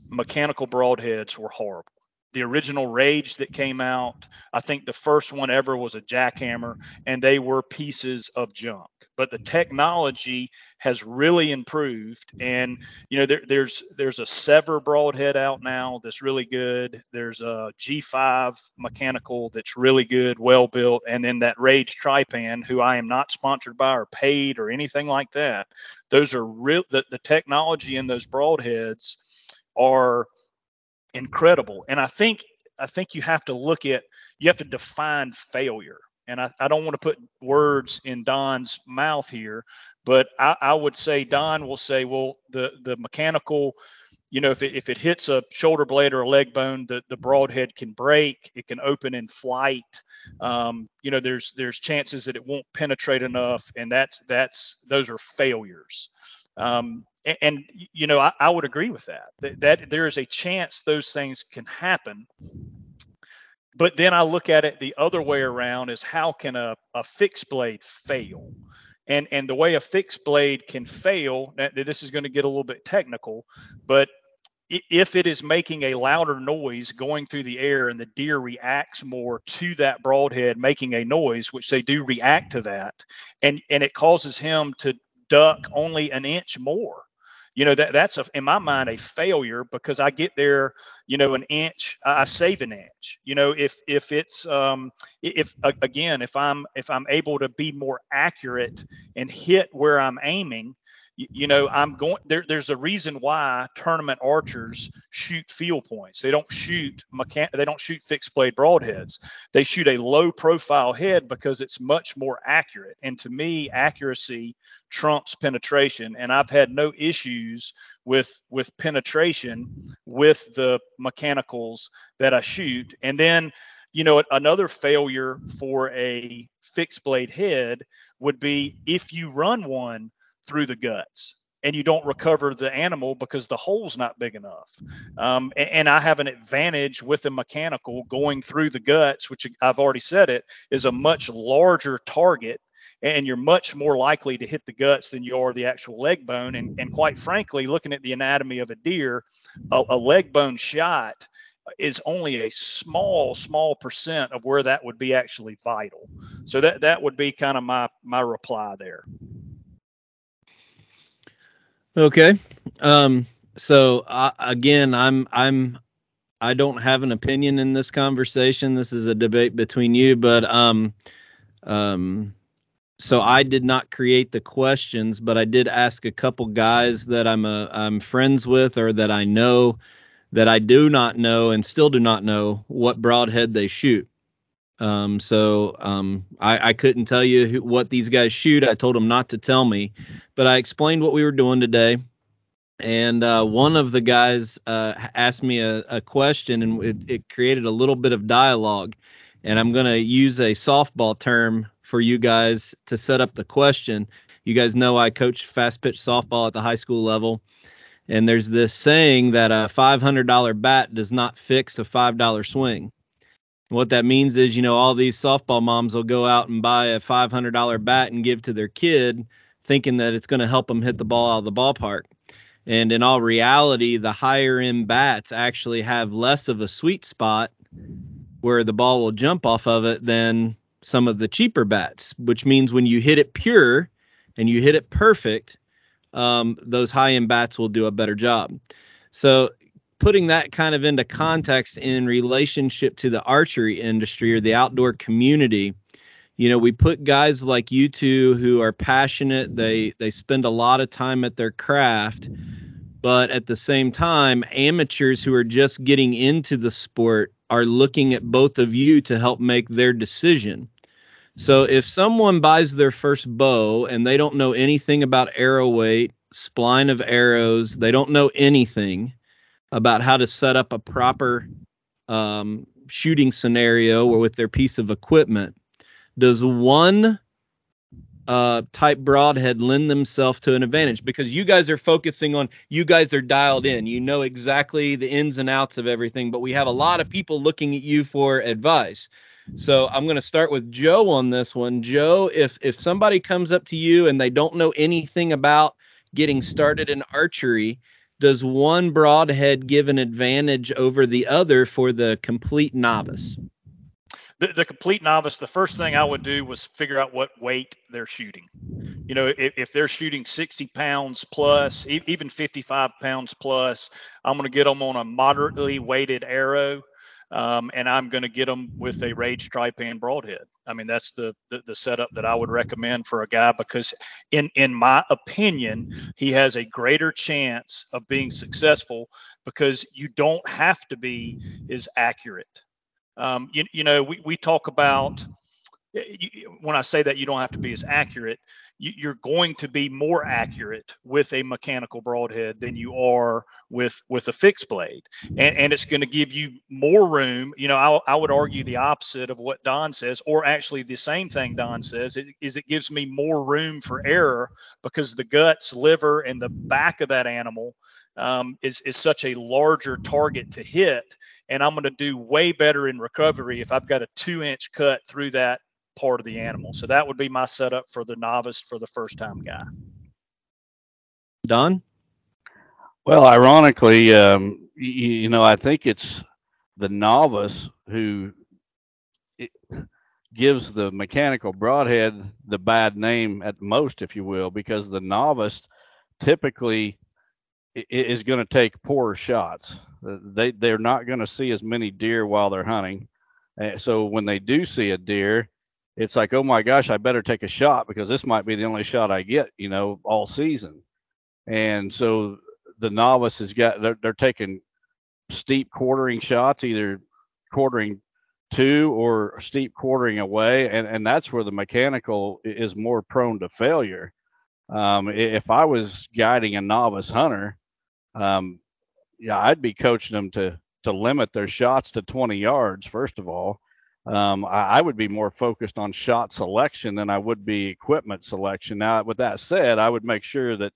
D: mechanical broadheads were horrible the original Rage that came out. I think the first one ever was a jackhammer, and they were pieces of junk. But the technology has really improved, and you know there, there's there's a Sevr broadhead out now that's really good. There's a G5 mechanical that's really good, well built, and then that Rage Trypan, who I am not sponsored by or paid or anything like that. Those are real. The, the technology in those broadheads are incredible. And I think I think you have to look at you have to define failure. And I, I don't want to put words in Don's mouth here, but I, I would say Don will say, well, the the mechanical, you know, if it, if it hits a shoulder blade or a leg bone, the, the broadhead can break, it can open in flight. Um, you know, there's there's chances that it won't penetrate enough, and that's that's those are failures. Um, and, you know, I, I would agree with that, that. That there is a chance those things can happen. But then I look at it the other way around: is how can a, a fixed blade fail? And and the way a fixed blade can fail. This is going to get a little bit technical, but if it is making a louder noise going through the air and the deer reacts more to that broadhead making a noise which they do react to that and and it causes him to duck only an inch more. You know that that's a, in my mind a failure because i get there you know an inch i save an inch. You know if if it's um if again if i'm if i'm able to be more accurate and hit where i'm aiming you, you know, I'm going there. There's a reason why tournament archers shoot field points. They don't shoot mechan- They don't shoot fixed blade broadheads. They shoot a low profile head because it's much more accurate. And to me, accuracy trumps penetration. And I've had no issues with with penetration with the mechanicals that I shoot. And then, you know, another failure for a fixed blade head would be if you run one through the guts and you don't recover the animal because the hole's not big enough. Um, and, and, I have an advantage with a mechanical going through the guts, which I've already said it is a much larger target. And you're much more likely to hit the guts than you are the actual leg bone. And, and quite frankly, looking at the anatomy of a deer, a, a leg bone shot is only a small, small percent of where that would be actually vital. So that that would be kind of my my reply there.
C: Okay. Um, so uh, again, I'm I'm I don't have an opinion in this conversation. This is a debate between you, but um, um, so I did not create the questions, but I did ask a couple guys that I'm a I'm friends with or that I know that I do not know and still do not know what broadhead they shoot. Um, so um, I, I, couldn't tell you who, what these guys shoot. I told them not to tell me, but I explained what we were doing today. And uh, one of the guys uh, asked me a, a question, and it, it, created a little bit of dialogue. And I'm going to use a softball term for you guys to set up the question. You guys know I coach fast pitch softball at the high school level. And there's this saying that a $500 bat does not fix a $5 swing what that means is, you know, all these softball moms will go out and buy a $500 bat and give to their kid, thinking that it's going to help them hit the ball out of the ballpark. And in all reality, the higher end bats actually have less of a sweet spot where the ball will jump off of it than some of the cheaper bats, which means when you hit it pure and you hit it perfect, um, those high end bats will do a better job. So putting that kind of into context in relationship to the archery industry or the outdoor community you know we put guys like you two who are passionate they they spend a lot of time at their craft but at the same time amateurs who are just getting into the sport are looking at both of you to help make their decision. So if someone buys their first bow and they don't know anything about arrow weight spine of arrows they don't know anything about how to set up a proper um, shooting scenario or with their piece of equipment. Does one uh, type broadhead lend themselves to an advantage? Because you guys are focusing on, you guys are dialed in. You know exactly the ins and outs of everything, but we have a lot of people looking at you for advice. So I'm going to start with Joe on this one. Joe, if if somebody comes up to you and they don't know anything about getting started in archery, does one broadhead give an advantage over the other for the complete novice?
D: The, the, complete novice, the first thing I would do was figure out what weight they're shooting. You know, if, if they're shooting 60 pounds plus, e- even 55 pounds plus, I'm going to get them on a moderately weighted arrow um, and I'm going to get them with a Rage Trypan broadhead. I mean, that's the, the, the setup that I would recommend for a guy because, in in my opinion, he has a greater chance of being successful because you don't have to be as accurate. Um, you, you know, we, we talk about when I say that you don't have to be as accurate, you're going to be more accurate with a mechanical broadhead than you are with with a fixed blade. And, and it's going to give you more room you know I, I would argue the opposite of what don says or actually the same thing don says it, is it gives me more room for error because the guts liver and the back of that animal um, is is such a larger target to hit and i'm going to do way better in recovery if i've got a two inch cut through that part of the animal. So that would be my setup for the novice for the first time guy.
C: Don?
E: Well, ironically, um, you, you, know, I think it's the novice who gives the mechanical broadhead the bad name at most, if you will, because the novice typically is going to take poorer shots. Uh, they they're not going to see as many deer while they're hunting. Uh, so when they do see a deer, it's like, oh my gosh, I better take a shot because this might be the only shot I get, you know, all season. and so the novice has got they're, they're taking steep quartering shots, either quartering two or steep quartering away, and and that's where the mechanical is more prone to failure. Um, if I was guiding a novice hunter, um, yeah, I'd be coaching them to to limit their shots to 20 yards first of all. Um, I, I, would be more focused on shot selection than I would be equipment selection. Now, with that said, I would make sure that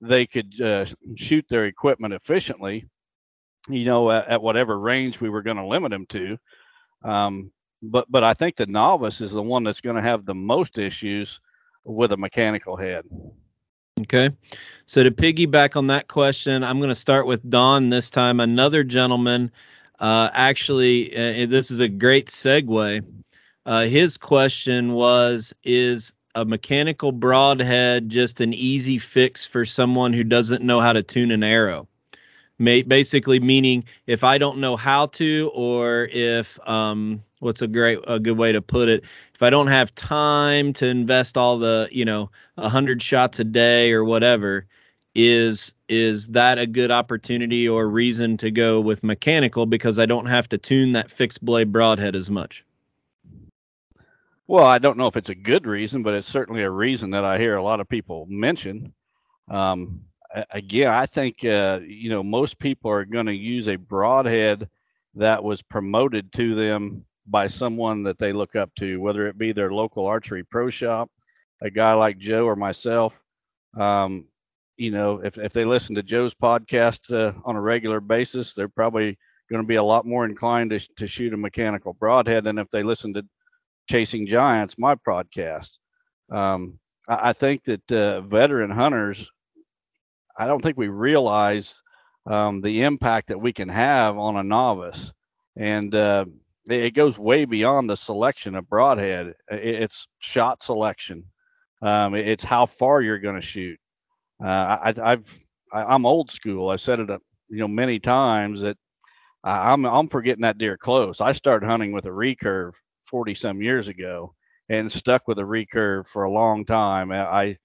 E: they could uh, shoot their equipment efficiently, you know, at, at whatever range we were going to limit them to. Um, but but I think the novice is the one that's going to have the most issues with a mechanical head.
C: Okay. So to piggyback on that question, I'm going to start with Don this time. Another gentleman, uh, actually, uh, this is a great segue. Uh, his question was Is a mechanical broadhead just an easy fix for someone who doesn't know how to tune an arrow? May, basically, meaning if I don't know how to, or if um, what's a great a good way to put it if i don't have time to invest all the you know a 100 shots a day or whatever is is that a good opportunity or reason to go with mechanical? Because i don't have to tune that fixed blade broadhead as much.
E: Well i don't know if it's a good reason but it's certainly a reason that i hear a lot of people mention. Um, again i think uh, you know most people are going to use a broadhead that was promoted to them by someone that they look up to, whether it be their local archery pro shop, a guy like Joe or myself. Um, you know, if, if they listen to Joe's podcast uh, on a regular basis, they're probably going to be a lot more inclined to, to shoot a mechanical broadhead than if they listen to Chasing Giants, my podcast. Um, I, I, think that uh, veteran hunters, I don't think we realize um, the impact that we can have on a novice. And uh, it goes way beyond the selection of broadhead. It's shot selection. Um, it's how far you're going to shoot. Uh, I, I've I, am old school. I've said it uh, you know many times that I'm I'm forgetting that deer close. I started hunting with a recurve 40 some years ago and stuck with a recurve for a long time. I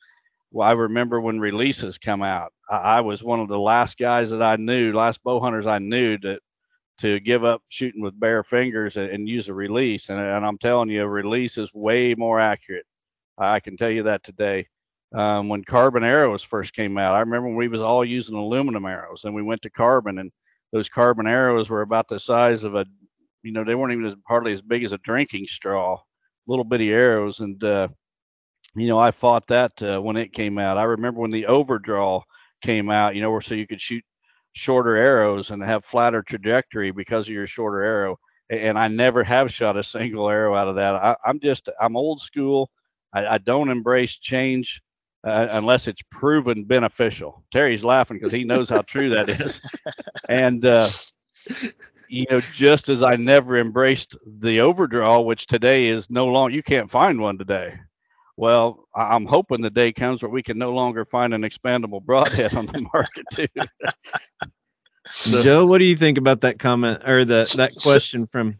E: well, I remember when releases come out. I, I was one of the last guys that I knew, last bow hunters I knew that to give up shooting with bare fingers and, and use a release. And, and, I'm telling you, a release is way more accurate. I can tell you that today. Um, when carbon arrows first came out, I remember we was all using aluminum arrows, and we went to carbon, and those carbon arrows were about the size of a, you know, they weren't even as, hardly as big as a drinking straw, little bitty arrows. And uh, you know, I fought that uh, when it came out. I remember when the overdraw came out, you know, where so you could shoot shorter arrows and have flatter trajectory because of your shorter arrow. And I never have shot a single arrow out of that. I, am just I'm old school. I, I don't embrace change uh, unless it's proven beneficial. Terry's laughing because he knows how true that is. And uh, you know, just as I never embraced the overdraw, which today is no longer you can't find one today. Well, I'm hoping the day comes where we can no longer find an expandable broadhead on the market too.
C: so, Joe, what do you think about that comment or the that question from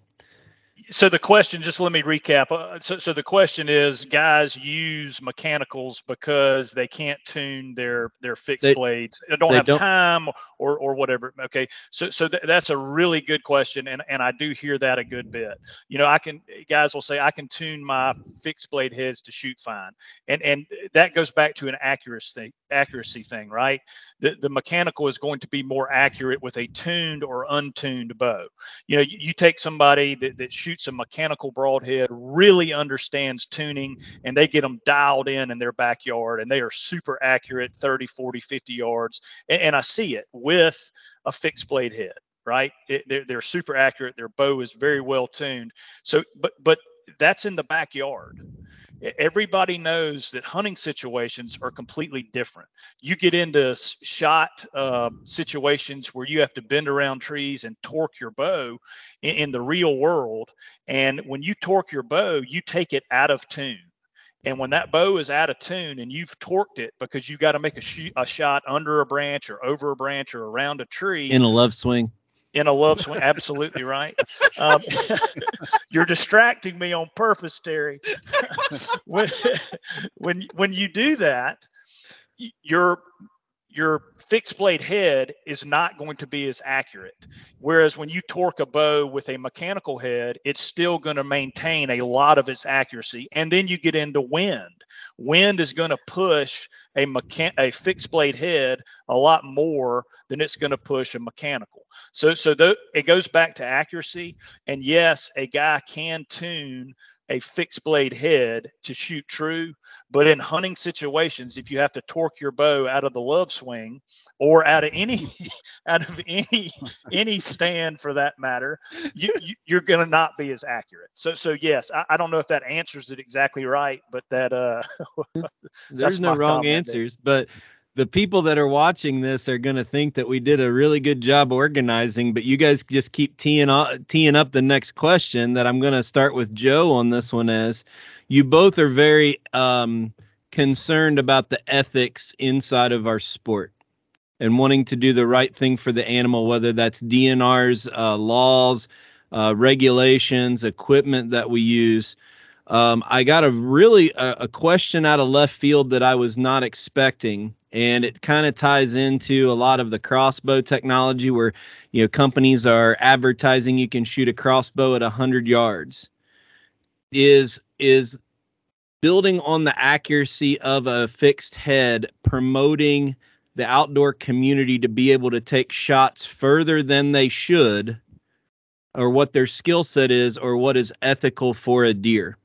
D: so the question, just let me recap. Uh, so, so the question is, guys use mechanicals because they can't tune their their fixed they, blades. They don't they have don't. time or or whatever. Okay, so so th- that's a really good question, and and I do hear that a good bit. You know, I can guys will say I can tune my fixed blade heads to shoot fine, and and that goes back to an accuracy accuracy thing, right? The the mechanical is going to be more accurate with a tuned or untuned bow. You know, you, you take somebody that that shoots shoots a mechanical broadhead, really understands tuning, and they get them dialed in in their backyard, and they are super accurate 30, 40, 50 yards. And, and I see it with a fixed blade head, right? It, they're, they're super accurate. Their bow is very well tuned. So, but, but that's in the backyard everybody knows that hunting situations are completely different. You get into shot uh, situations where you have to bend around trees and torque your bow in, in the real world. And when you torque your bow, you take it out of tune. And when that bow is out of tune and you've torqued it because you got to make a, sh- a shot under a branch or over a branch or around a tree
C: in a love swing,
D: in a love swing. Absolutely right. Um, you're distracting me on purpose, Terry. when, when when you do that, you're your fixed blade head is not going to be as accurate. Whereas when you torque a bow with a mechanical head, it's still going to maintain a lot of its accuracy. And then you get into wind. Wind is going to push a mechan- a fixed blade head a lot more than it's going to push a mechanical. So so th- it goes back to accuracy. And yes, a guy can tune a fixed blade head to shoot true. But in hunting situations, if you have to torque your bow out of the love swing or out of any out of any any stand for that matter, you, you are going to not be as accurate. So so yes, I, I, don't know if that answers it exactly right, but that uh,
C: there's no wrong answers, there. but the people that are watching this are going to think that we did a really good job organizing, but you guys just keep teeing up, teeing up the next question that I'm going to start with Joe on this one as you both are very um, concerned about the ethics inside of our sport and wanting to do the right thing for the animal, whether that's DNR's uh, laws, uh, regulations, equipment that we use. Um, I got a really a, a question out of left field that I was not expecting and it kind of ties into a lot of the crossbow technology where you know companies are advertising you can shoot a crossbow at 100 yards is is building on the accuracy of a fixed head promoting the outdoor community to be able to take shots further than they should or what their skill set is or what is ethical for a deer.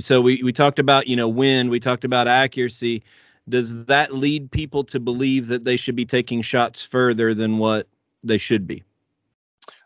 C: So we, we talked about you know wind we talked about accuracy does that lead people to believe that they should be taking shots further than what they should be?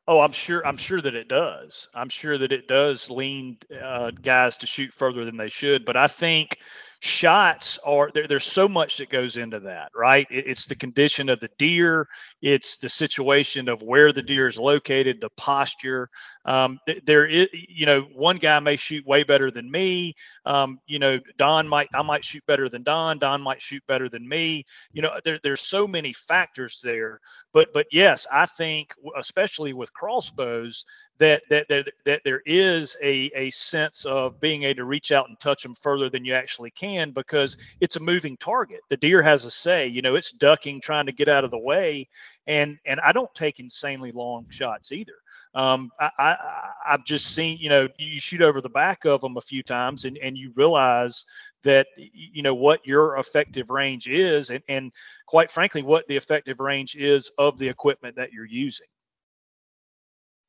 D: Oh, I'm sure. I'm sure that it does. I'm sure that it does lean uh, guys to shoot further than they should. But I think shots are there, there's so much that goes into that right? It, it's the condition of the deer. It's the situation of where the deer is located the posture. Um, th- there is you know one guy may shoot way better than me. Um, you know don might i might shoot better than don. Don might shoot better than me. You know there, there's so many factors there but but yes i think especially with crossbows that that that, that there is a, a sense of being able to reach out and touch them further than you actually can because it's a moving target. The deer has a say, you know, it's ducking, trying to get out of the way, and and I don't take insanely long shots either. Um, I, I I've just seen, you know, you shoot over the back of them a few times, and and you realize that you know what your effective range is, and and quite frankly, what the effective range is of the equipment that you're using.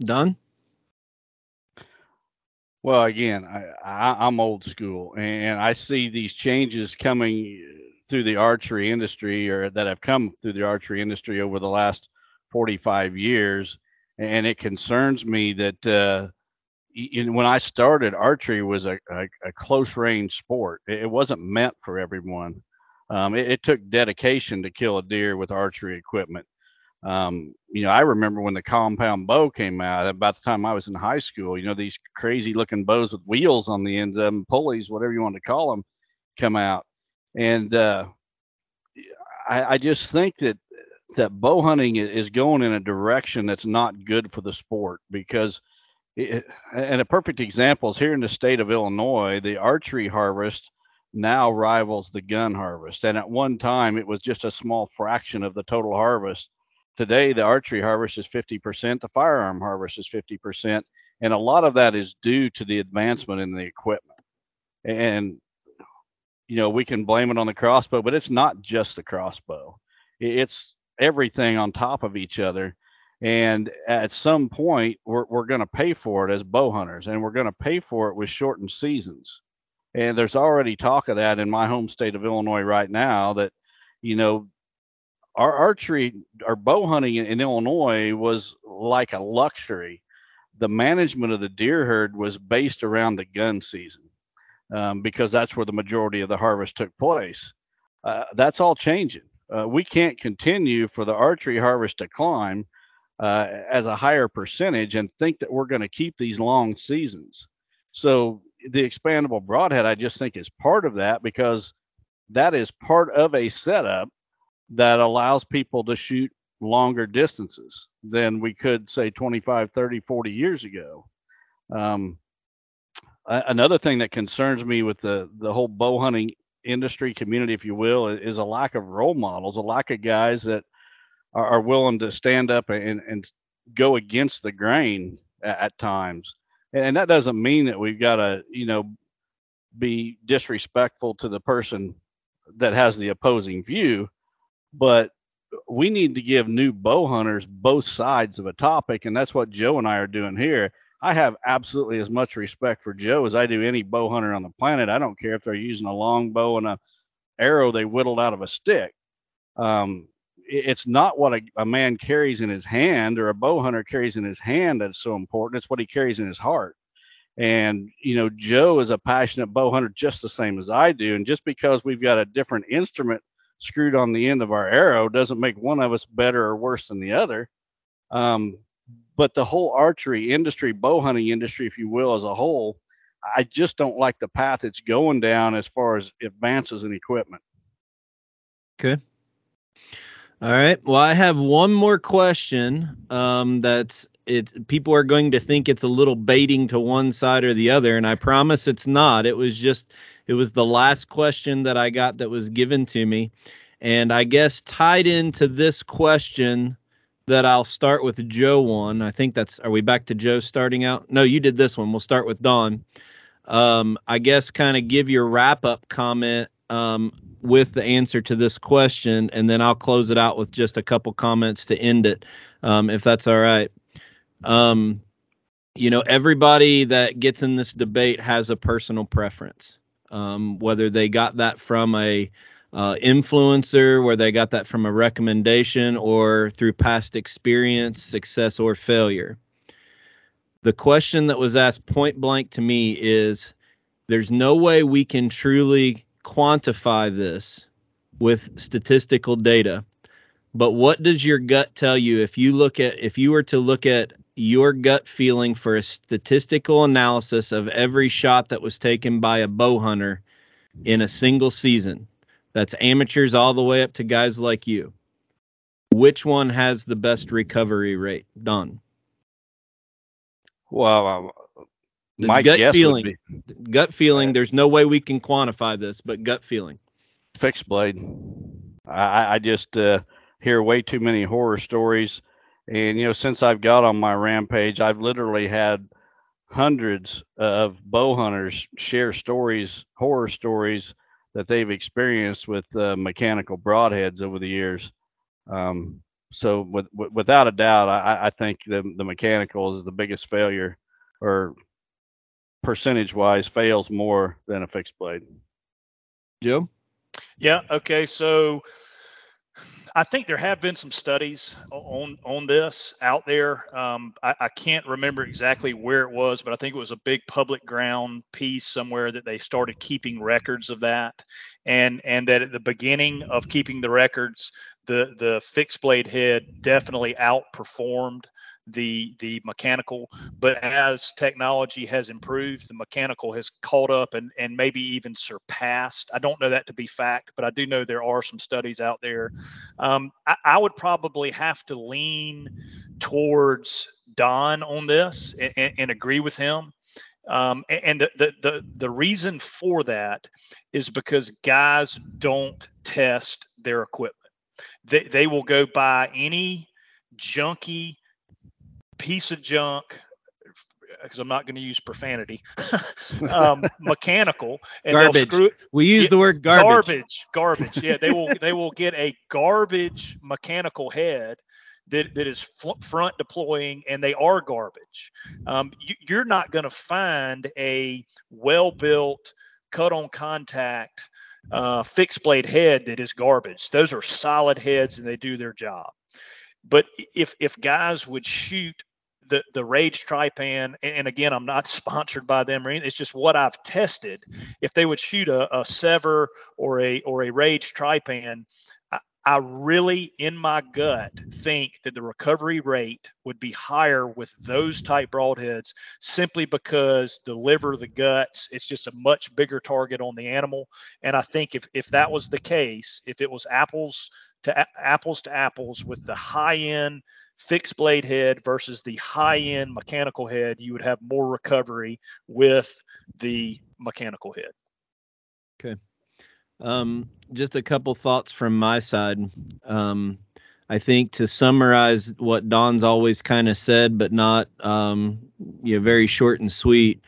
C: Don.
E: Well, again, I, I, am old school, and I see these changes coming through the archery industry, or that have come through the archery industry over the last 45 years, and it concerns me that uh, when I started, archery was a, a, a close range sport. It, wasn't meant for everyone. Um, it, it took dedication to kill a deer with archery equipment. Um, you know, I remember when the compound bow came out about the time I was in high school, you know, these crazy looking bows with wheels on the ends of them, pulleys, whatever you want to call them, come out. And uh, I, I just think that that bow hunting is going in a direction that's not good for the sport because it, and a perfect example is here in the state of Illinois, the archery harvest now rivals the gun harvest. And at one time, it was just a small fraction of the total harvest today the archery harvest is 50%, the firearm harvest is 50%, and a lot of that is due to the advancement in the equipment. And you know, we can blame it on the crossbow, but it's not just the crossbow. It's everything on top of each other. And at some point, we're, we're going to pay for it as bow hunters, and we're going to pay for it with shortened seasons. And there's already talk of that in my home state of Illinois right now that, you know, our archery, our bow hunting in, in Illinois was like a luxury. The management of the deer herd was based around the gun season um, because that's where the majority of the harvest took place. Uh, that's all changing. Uh, we can't continue for the archery harvest to climb uh, as a higher percentage and think that we're going to keep these long seasons. So the expandable broadhead, I just think is part of that because that is part of a setup that allows people to shoot longer distances than we could say 25 30 40 years ago um, another thing that concerns me with the the whole bow hunting industry community, if you will, is a lack of role models, a lack of guys that are, willing to stand up and, and go against the grain at, at times. And that doesn't mean that we've got to, you know, be disrespectful to the person that has the opposing view, but we need to give new bow hunters both sides of a topic, and that's what Joe and I are doing here. I have absolutely as much respect for Joe as I do any bow hunter on the planet. I don't care if they're using a long bow and a arrow they whittled out of a stick. Um, it's not what a, a, man carries in his hand or a bow hunter carries in his hand that's so important. It's what he carries in his heart. And, you know, Joe is a passionate bow hunter just the same as I do. And just because we've got a different instrument screwed on the end of our arrow doesn't make one of us better or worse than the other. Um, but the whole archery industry, bow hunting industry, if you will, as a whole, I just don't like the path it's going down as far as advances in equipment.
C: Okay. All right. Well, I have one more question. Um, that's it. People are going to think it's a little baiting to one side or the other, and I promise it's not. It was just, it was the last question that I got that was given to me, and I guess tied into this question that I'll start with Joe one. I think that's are we back to Joe starting out? No, you did this one. We'll start with Don. Um, I guess kind of give your wrap up comment um, with the answer to this question, and then I'll close it out with just a couple comments to end it, um, if that's all right. Um, you know, everybody that gets in this debate has a personal preference, um, whether they got that from a uh, influencer, where they got that from a recommendation or through past experience, success, or failure. The question that was asked point blank to me is there's no way we can truly quantify this with statistical data. But what does your gut tell you if you look at if you were to look at your gut feeling for a statistical analysis of every shot that was taken by a bow hunter in a single season? That's amateurs all the way up to guys like you. Which one has the best recovery rate Don?
E: Well, um,
C: my gut feeling. Be, gut feeling. There's no way we can quantify this, but gut feeling.
E: Fixed blade. I, I just uh, hear way too many horror stories, and you know, since I've got on my rampage, I've literally had hundreds of bow hunters share stories, horror stories that they've experienced with uh, mechanical broadheads over the years. Um, so, with, with, without a doubt, I, I think the, the mechanical is the biggest failure, or percentage wise, fails more than a fixed blade.
C: Joe?
D: Yeah. Okay. So, I think there have been some studies on on this out there. Um, I, I, can't remember exactly where it was, but I think it was a big public ground piece somewhere that they started keeping records of that, and and that at the beginning of keeping the records, the the fixed blade head definitely outperformed the the mechanical but as technology has improved the mechanical has caught up and and maybe even surpassed. I don't know that to be fact but i do know there are some studies out there. Um, I, I, would probably have to lean towards don on this and, and, and agree with him. Um, and the, the the the reason for that is because guys don't test their equipment. They, they will go buy any junky piece of junk because I'm not going to use profanity, um, mechanical,
C: and garbage. Screw, we use yeah, the word garbage.
D: Garbage, garbage. Yeah, they will. they will get a garbage mechanical head that, that is front deploying, and they are garbage. Um, you, are not going to find a well built, cut on contact, uh, fixed blade head that is garbage. Those are solid heads, and they do their job. But if if guys would shoot the the Rage Trypan, and again, I'm not sponsored by them or anything. It's just what I've tested. If they would shoot a, a Sevr or a or a Rage Trypan, I, I really, in my gut, think that the recovery rate would be higher with those type broadheads, simply because the liver, the guts, it's just a much bigger target on the animal. And I think if if that was the case, if it was apples to apples to apples with the high end fixed blade head versus the high end mechanical head, you would have more recovery with the mechanical head.
C: Okay. Um, just a couple thoughts from my side. Um, I think to summarize what Don's always kind of said, but not um, you know, very short and sweet.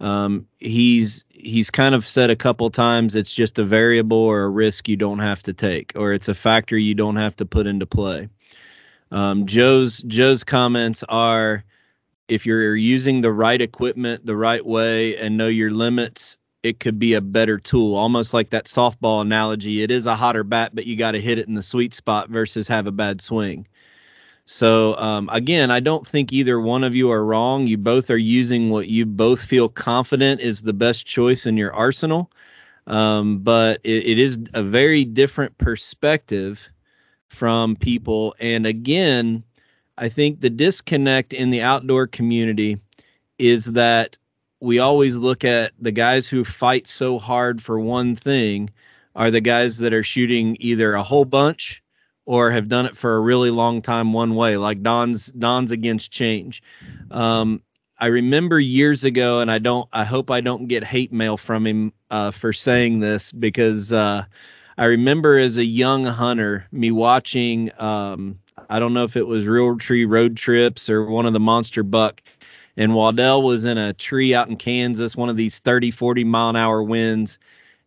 C: Um, he's he's kind of said a couple times it's just a variable or a risk you don't have to take, or it's a factor you don't have to put into play. Um, Joe's Joe's comments are if you're using the right equipment the right way and know your limits, it could be a better tool. Almost like that softball analogy. It is a hotter bat, but you got to hit it in the sweet spot versus have a bad swing. So um, again, I don't think either one of you are wrong. You both are using what you both feel confident is the best choice in your arsenal. Um, but it, it is a very different perspective from people. And again, I think the disconnect in the outdoor community is that we always look at the guys who fight so hard for one thing are the guys that are shooting either a whole bunch or have done it for a really long time one way like don's don's against change um, i remember years ago and i don't i hope i don't get hate mail from him uh, for saying this because uh, i remember as a young hunter me watching um, i don't know if it was Realtree road trips or one of the monster buck and Waddell was in a tree out in Kansas, one of these 30, 40 mile an hour winds,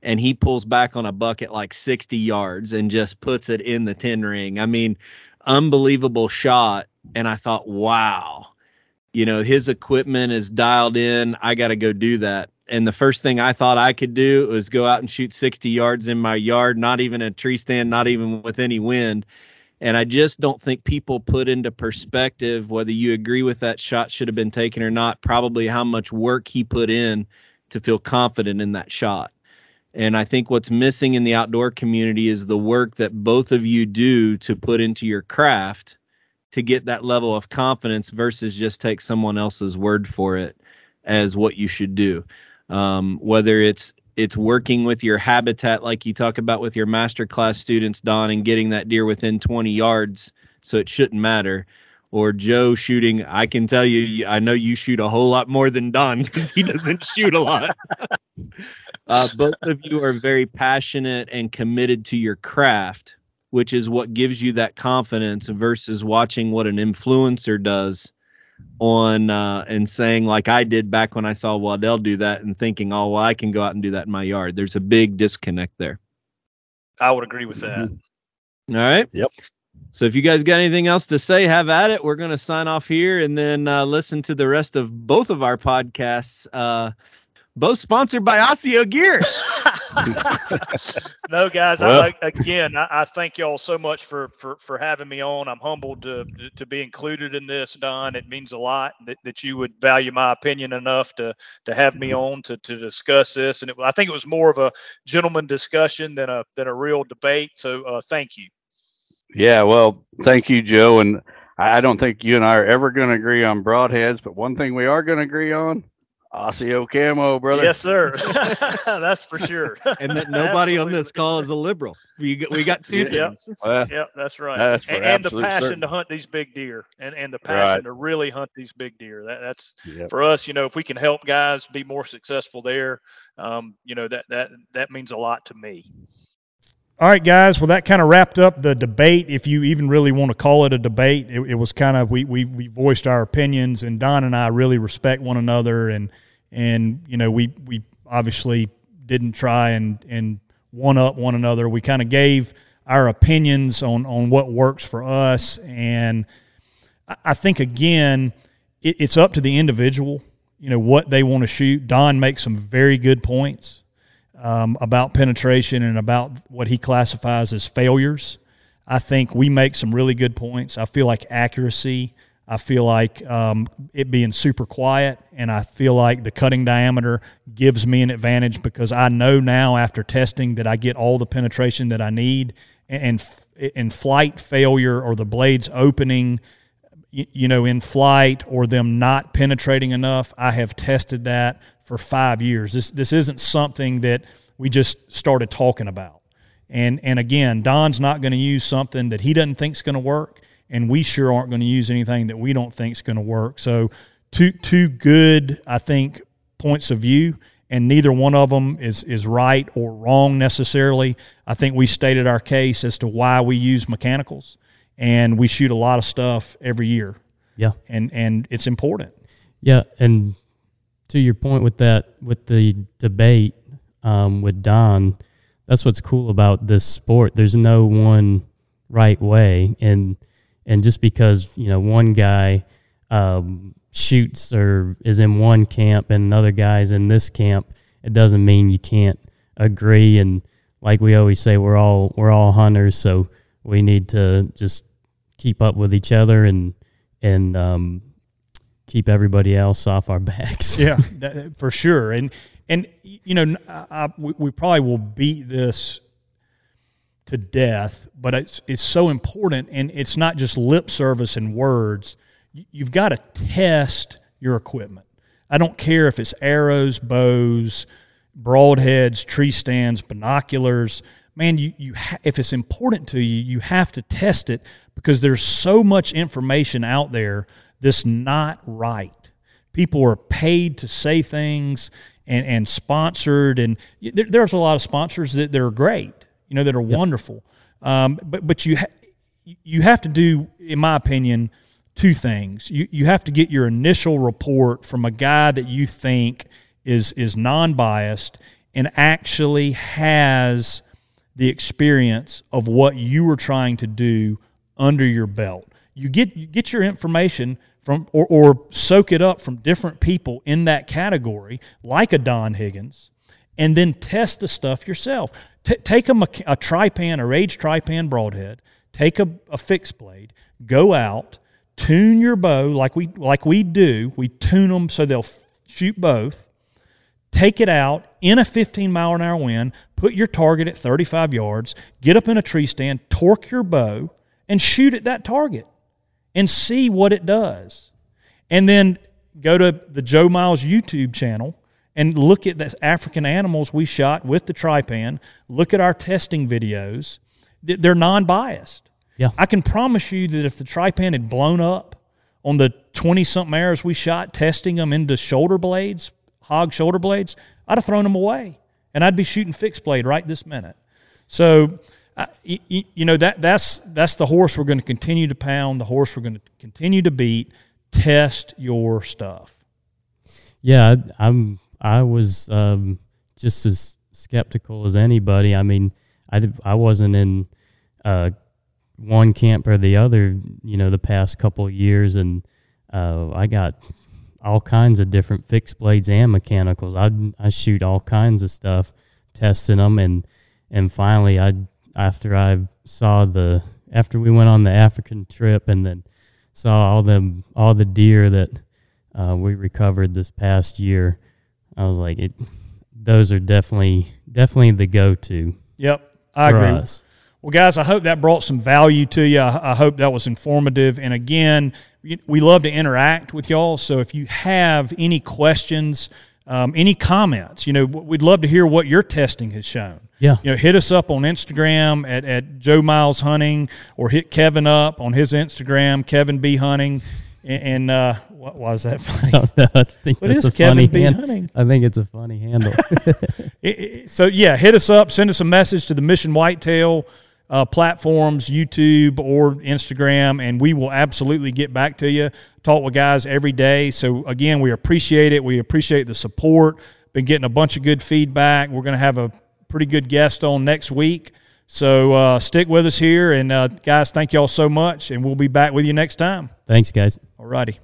C: and he pulls back on a buck at like 60 yards and just puts it in the 10 ring. I mean, unbelievable shot. And I thought, wow, you know, his equipment is dialed in. I got to go do that. And the first thing I thought I could do was go out and shoot 60 yards in my yard, not even a tree stand, not even with any wind. And I just don't think people put into perspective whether you agree with that shot should have been taken or not, probably how much work he put in to feel confident in that shot. And I think what's missing in the outdoor community is the work that both of you do to put into your craft to get that level of confidence versus just take someone else's word for it as what you should do. Um, whether it's it's working with your habitat like you talk about with your master class students don and getting that deer within 20 yards so it shouldn't matter. Or joe shooting i can tell you i know you shoot a whole lot more than don because he doesn't shoot a lot. Uh, both of you are very passionate and committed to your craft which is what gives you that confidence versus watching what an influencer does on uh, and saying like I did back when I saw Waddell do that and thinking, oh well, I can go out and do that in my yard. There's a big disconnect there.
D: I would agree with that.
C: Mm-hmm. All right.
E: Yep.
C: So if you guys got anything else to say, have at it. We're going to sign off here and then uh, listen to the rest of both of our podcasts. Uh, both sponsored by Osio Gear.
D: no, guys. Well, I, again, I, I, thank y'all so much for, for for having me on. I'm humbled to to be included in this, Don. It means a lot that, that you would value my opinion enough to to have me mm-hmm. on to, to discuss this. And it, I think it was more of a gentleman discussion than a than a real debate. So uh, thank you.
E: Yeah, well, thank you, Joe. And I don't think you and I are ever going to agree on broadheads, but one thing we are going to agree on Osio camo, brother.
D: Yes, sir. That's for sure.
C: and that nobody on this call is a liberal. We got, we got two
D: yeah,
C: things.
D: Yep. yep, that's right. That's and, and, the passion certain. to hunt these big deer, and and the passion right. to really hunt these big deer. That, that's yep. for us. You know, if we can help guys be more successful there, um, you know that that that means a lot to me.
A: All right, guys. Well, that kind of wrapped up the debate. If you even really want to call it a debate, it, it, was kind of we, we we voiced our opinions, and Don and I really respect one another, and and you know we we obviously didn't try and and one up one another. We kind of gave our opinions on on what works for us, and I think again, it, it's up to the individual. You know what they want to shoot. Don makes some very good points um, about penetration and about what he classifies as failures. I think we make some really good points. I feel like accuracy. I feel like um, it being super quiet, and I feel like the cutting diameter gives me an advantage because I know now after testing that I get all the penetration that I need. And in flight failure or the blades opening, you know, in flight or them not penetrating enough, I have tested that for five years. This this isn't something that we just started talking about. And and again, Don's not going to use something that he doesn't think is going to work, and we sure aren't going to use anything that we don't think is going to work. So two two good, I think, points of view. and neither one of them is is right or wrong necessarily. I think we stated our case as to why we use mechanicals, and we shoot a lot of stuff every year.
B: Yeah.
A: and and it's important.
B: Yeah, and to your point with that, with the debate um, with Don, that's what's cool about this sport. There's no one right way, and and just because you know one guy um, shoots or is in one camp and another guy's in this camp, it doesn't mean you can't agree. And like we always say, we're all we're all hunters, so we need to just keep up with each other and and um, keep everybody else off our backs.
A: yeah, for sure. And and you know, I, I, we, we probably will beat this to death, but it's it's so important, and it's not just lip service and words. You- You've got to test your equipment. I don't care if it's arrows, bows, broadheads, tree stands, binoculars. Man, you, you ha- if it's important to you, you have to test it because there's so much information out there that's not right people are paid to say things and, and sponsored and there, there's a lot of sponsors that, that are great you know that are wonderful. Um, but but you ha- you have to do in my opinion two things. You, you have to get your initial report from a guy that you think is is non-biased and actually has the experience of what you were trying to do under your belt. You get you get your information from or, or soak it up from different people in that category, like a Don Higgins, and then test the stuff yourself. T- take a, a Trypan, a Rage Trypan broadhead, take a, a fixed blade, go out, tune your bow like we like we do. We tune them so they'll f- shoot both take it out in a 15 mile an hour wind, put your target at 35 yards, get up in a tree stand, torque your bow, and shoot at that target and see what it does. And then go to the Joe Miles YouTube channel and look at the African animals we shot with the Trypan, look at our testing videos. They're non biased.
B: Yeah.
A: I can promise you that if the Trypan had blown up on the 20 something arrows we shot, testing them into shoulder blades, hog shoulder blades, I'd have thrown them away and I'd be shooting fixed blade right this minute. So, uh, y- y- you know, that, that's, that's the horse we're going to continue to pound, the horse we're going to continue to beat. Test your stuff.
B: Yeah, I'm. I was um, just as skeptical as anybody. I mean, I did, I wasn't in uh, one camp or the other. You know, the past couple of years, and uh, I got all kinds of different fixed blades and mechanicals. I I shoot all kinds of stuff, testing them, and and finally, I after I saw the after we went on the African trip, and then saw all them all the deer that uh, we recovered this past year. I was like, it. Those are definitely definitely the go to
A: Yep, I agree.
B: us.
A: Well, guys, I hope that brought some value to you. I, I hope that was informative. And again, we- we love to interact with y'all. So if you have any questions, um, any comments, you know, we'd love to hear what your testing has shown.
B: Yeah.
A: You know, hit us up on Instagram at, at Joe Miles Hunting or hit Kevin up on his Instagram, Kevin B Hunting. And, uh, what was that funny?
B: I think
A: What
B: that's a
A: Kevin
B: funny
A: B.
B: hand-
A: Hunting?
B: I think it's a funny handle.
A: It- it- so yeah, hit us up. Send us a message to the Mission Whitetail uh, platforms, YouTube or Instagram, and we will absolutely get back to you. Talk with guys every day. So again, we appreciate it. We appreciate the support. Been getting a bunch of good feedback. We're going to have a pretty good guest on next week. So uh, stick with us here, and uh, guys, thank y'all so much, and we'll be back with you next time.
B: Thanks, guys.
A: All righty.